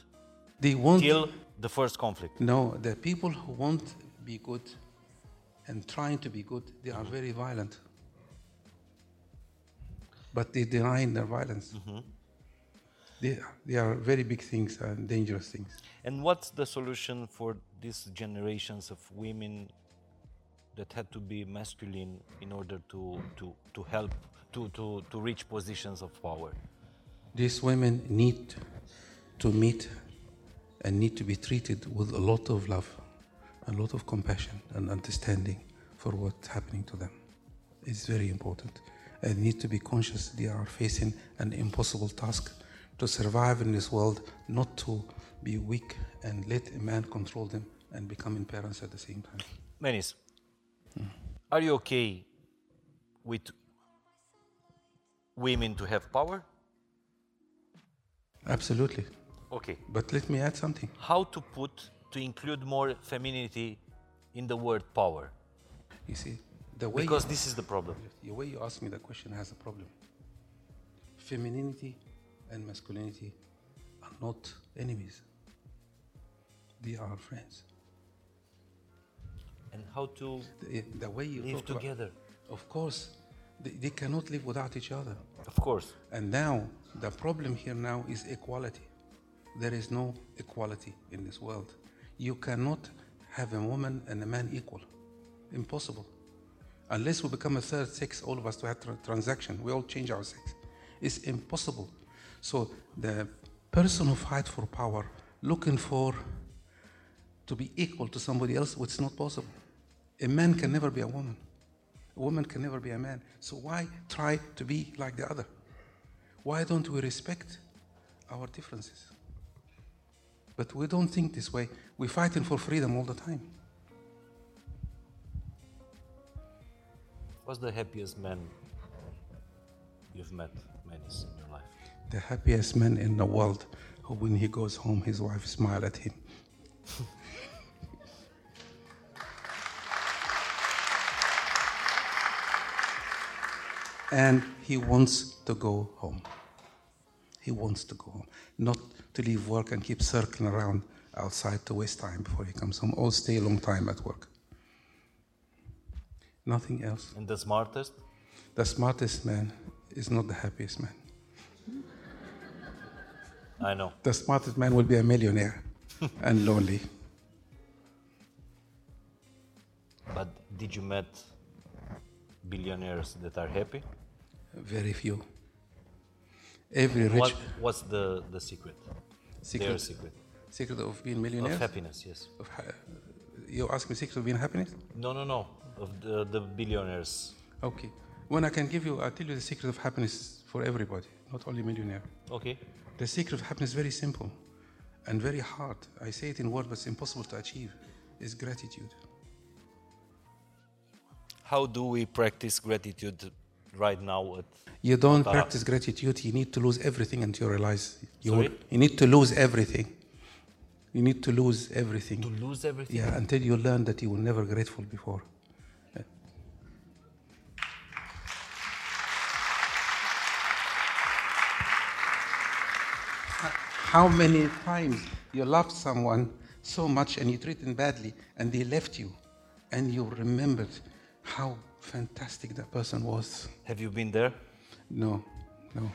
They want till the first conflict. No, the people who want to be good and trying to be good, they are very violent. But they deny their violence. They, they are very big things and dangerous things. And what's the solution for these generations of women that had to be masculine in order to, to, to help to, to, to reach positions of power? These women need to meet and need to be treated with a lot of love, a lot of compassion and understanding for what's happening to them. It's very important. And need to be conscious they are facing an impossible task to survive in this world, not to be weak and let a man control them and becoming parents at the same time. Menis, are you okay with women to have power? Absolutely. Okay. But let me add something. How to put to include more femininity in the word power? You see, the way Because this is the problem. The way you ask me the question has a problem. Femininity and masculinity are not enemies. They are friends. And how to The, eh, the way you live talk about- together? of course, they, they cannot live without each other. Of course. And now, the problem here now is equality. There is no equality in this world. You cannot have a woman and a man equal. Impossible. Unless we become a third sex, all of us to have tra- transaction, we all change our sex. It's impossible. So the person who fights for power, looking for to be equal to somebody else, it's not possible. A man can never be a woman. A woman can never be a man. So why try to be like the other? Why don't we respect our differences? But we don't think this way. We're fighting for freedom all the time. What's the happiest man you've met, life? The happiest man in the world who, when he goes home, his wife smile at him. and he wants to go home. he wants to go home, not to leave work and keep circling around outside to waste time before he comes home or stay a long time at work. Nothing else. And the smartest? The smartest man is not the happiest man. I know. The smartest man will be a millionaire and lonely. But did you met billionaires that are happy? Very few. Every rich What, what's the, the secret? secret, Their secret. secret of being Of millionaire. Of happiness, yes. Of ha- you ask me secret of being happiness? No, no, no. Of the, the billionaires. Okay. When I can give you, I'll tell you the secret of happiness for everybody, not only millionaire. Okay. The secret of happiness is very simple and very hard. I say it in words, but it's impossible to achieve. Is gratitude. How do we practice gratitude right now? You don't Tara. practice gratitude. You need to lose everything until you realize you. You need to lose everything. You need to lose everything. to lose everything? Yeah, until you learn that you were never grateful before. Yeah. How many times you loved someone so much and you treated them badly and they left you and you remembered how fantastic that person was? Have you been there? No, no.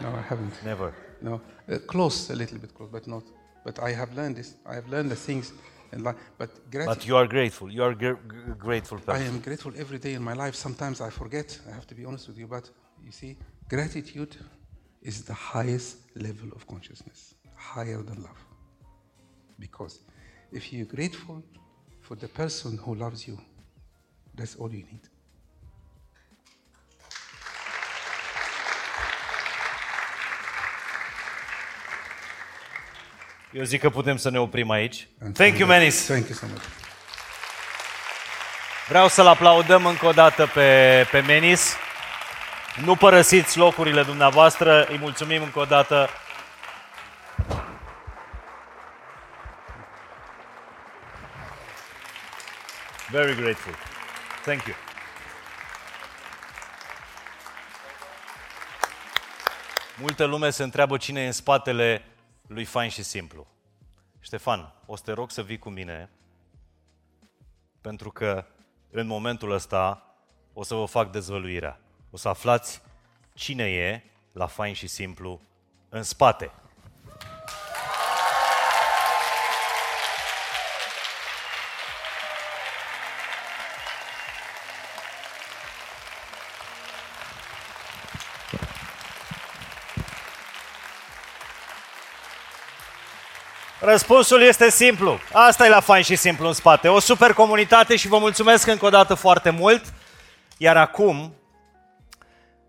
No, I haven't. Never. No, uh, close, a little bit close, but not. But I have learned this. I have learned the things in life. But gratitude. But you are grateful. You are gr- gr- grateful I am grateful every day in my life. Sometimes I forget. I have to be honest with you. But you see, gratitude is the highest level of consciousness, higher than love. Because if you're grateful for the person who loves you, that's all you need. Eu zic că putem să ne oprim aici. And Thank you, Menis. Thank you so much. Vreau să-l aplaudăm încă o dată pe, pe Menis. Nu părăsiți locurile dumneavoastră. Îi mulțumim încă o dată. Very grateful. Thank you. Multă lume se întreabă cine e în spatele lui Fain și Simplu. Ștefan, o să te rog să vii cu mine pentru că în momentul ăsta o să vă fac dezvăluirea. O să aflați cine e la fain și simplu în spate. Răspunsul este simplu. Asta e la fain și simplu în spate. O super comunitate și vă mulțumesc încă o dată foarte mult. Iar acum,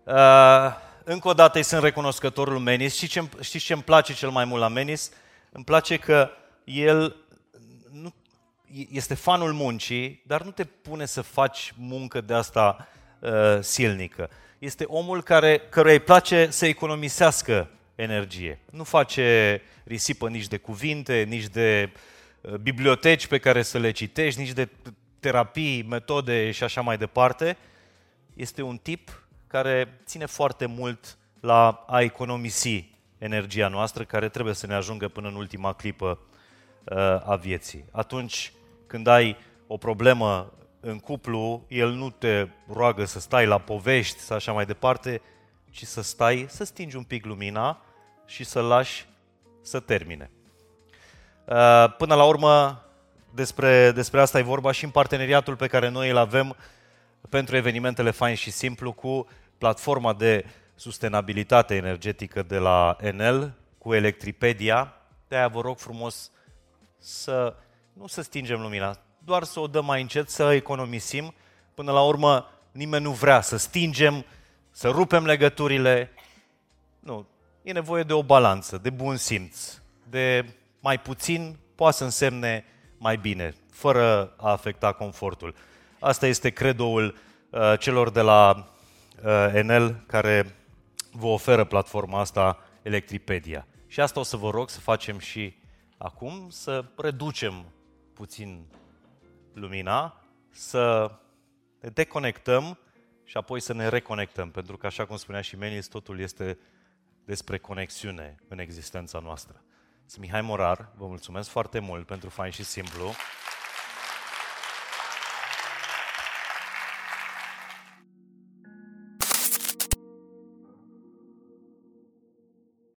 uh, încă o dată îi sunt recunoscătorul lui Menis. Știți ce, știți ce îmi place cel mai mult la Menis? Îmi place că el nu, este fanul muncii, dar nu te pune să faci muncă de asta uh, silnică. Este omul care, căruia îi place să economisească energie. Nu face risipă nici de cuvinte, nici de uh, biblioteci pe care să le citești, nici de terapii, metode și așa mai departe. Este un tip care ține foarte mult la a economisi energia noastră, care trebuie să ne ajungă până în ultima clipă uh, a vieții. Atunci când ai o problemă în cuplu, el nu te roagă să stai la povești sau așa mai departe, ci să stai, să stingi un pic lumina și să lași să termine. Uh, Până la urmă, despre, despre asta e vorba și în parteneriatul pe care noi îl avem pentru evenimentele Fain și Simplu cu platforma de sustenabilitate energetică de la Enel, cu Electripedia. De-aia vă rog frumos să nu să stingem lumina, doar să o dăm mai încet, să economisim. Până la urmă, nimeni nu vrea să stingem, să rupem legăturile. Nu, e nevoie de o balanță, de bun simț, de mai puțin poate să însemne mai bine, fără a afecta confortul. Asta este credoul uh, celor de la uh, Enel care vă oferă platforma asta Electripedia. Și asta o să vă rog să facem și acum, să reducem puțin lumina, să ne deconectăm și apoi să ne reconectăm, pentru că, așa cum spunea și Menis, totul este despre conexiune în existența noastră. Sunt Mihai Morar, vă mulțumesc foarte mult pentru fain și simplu.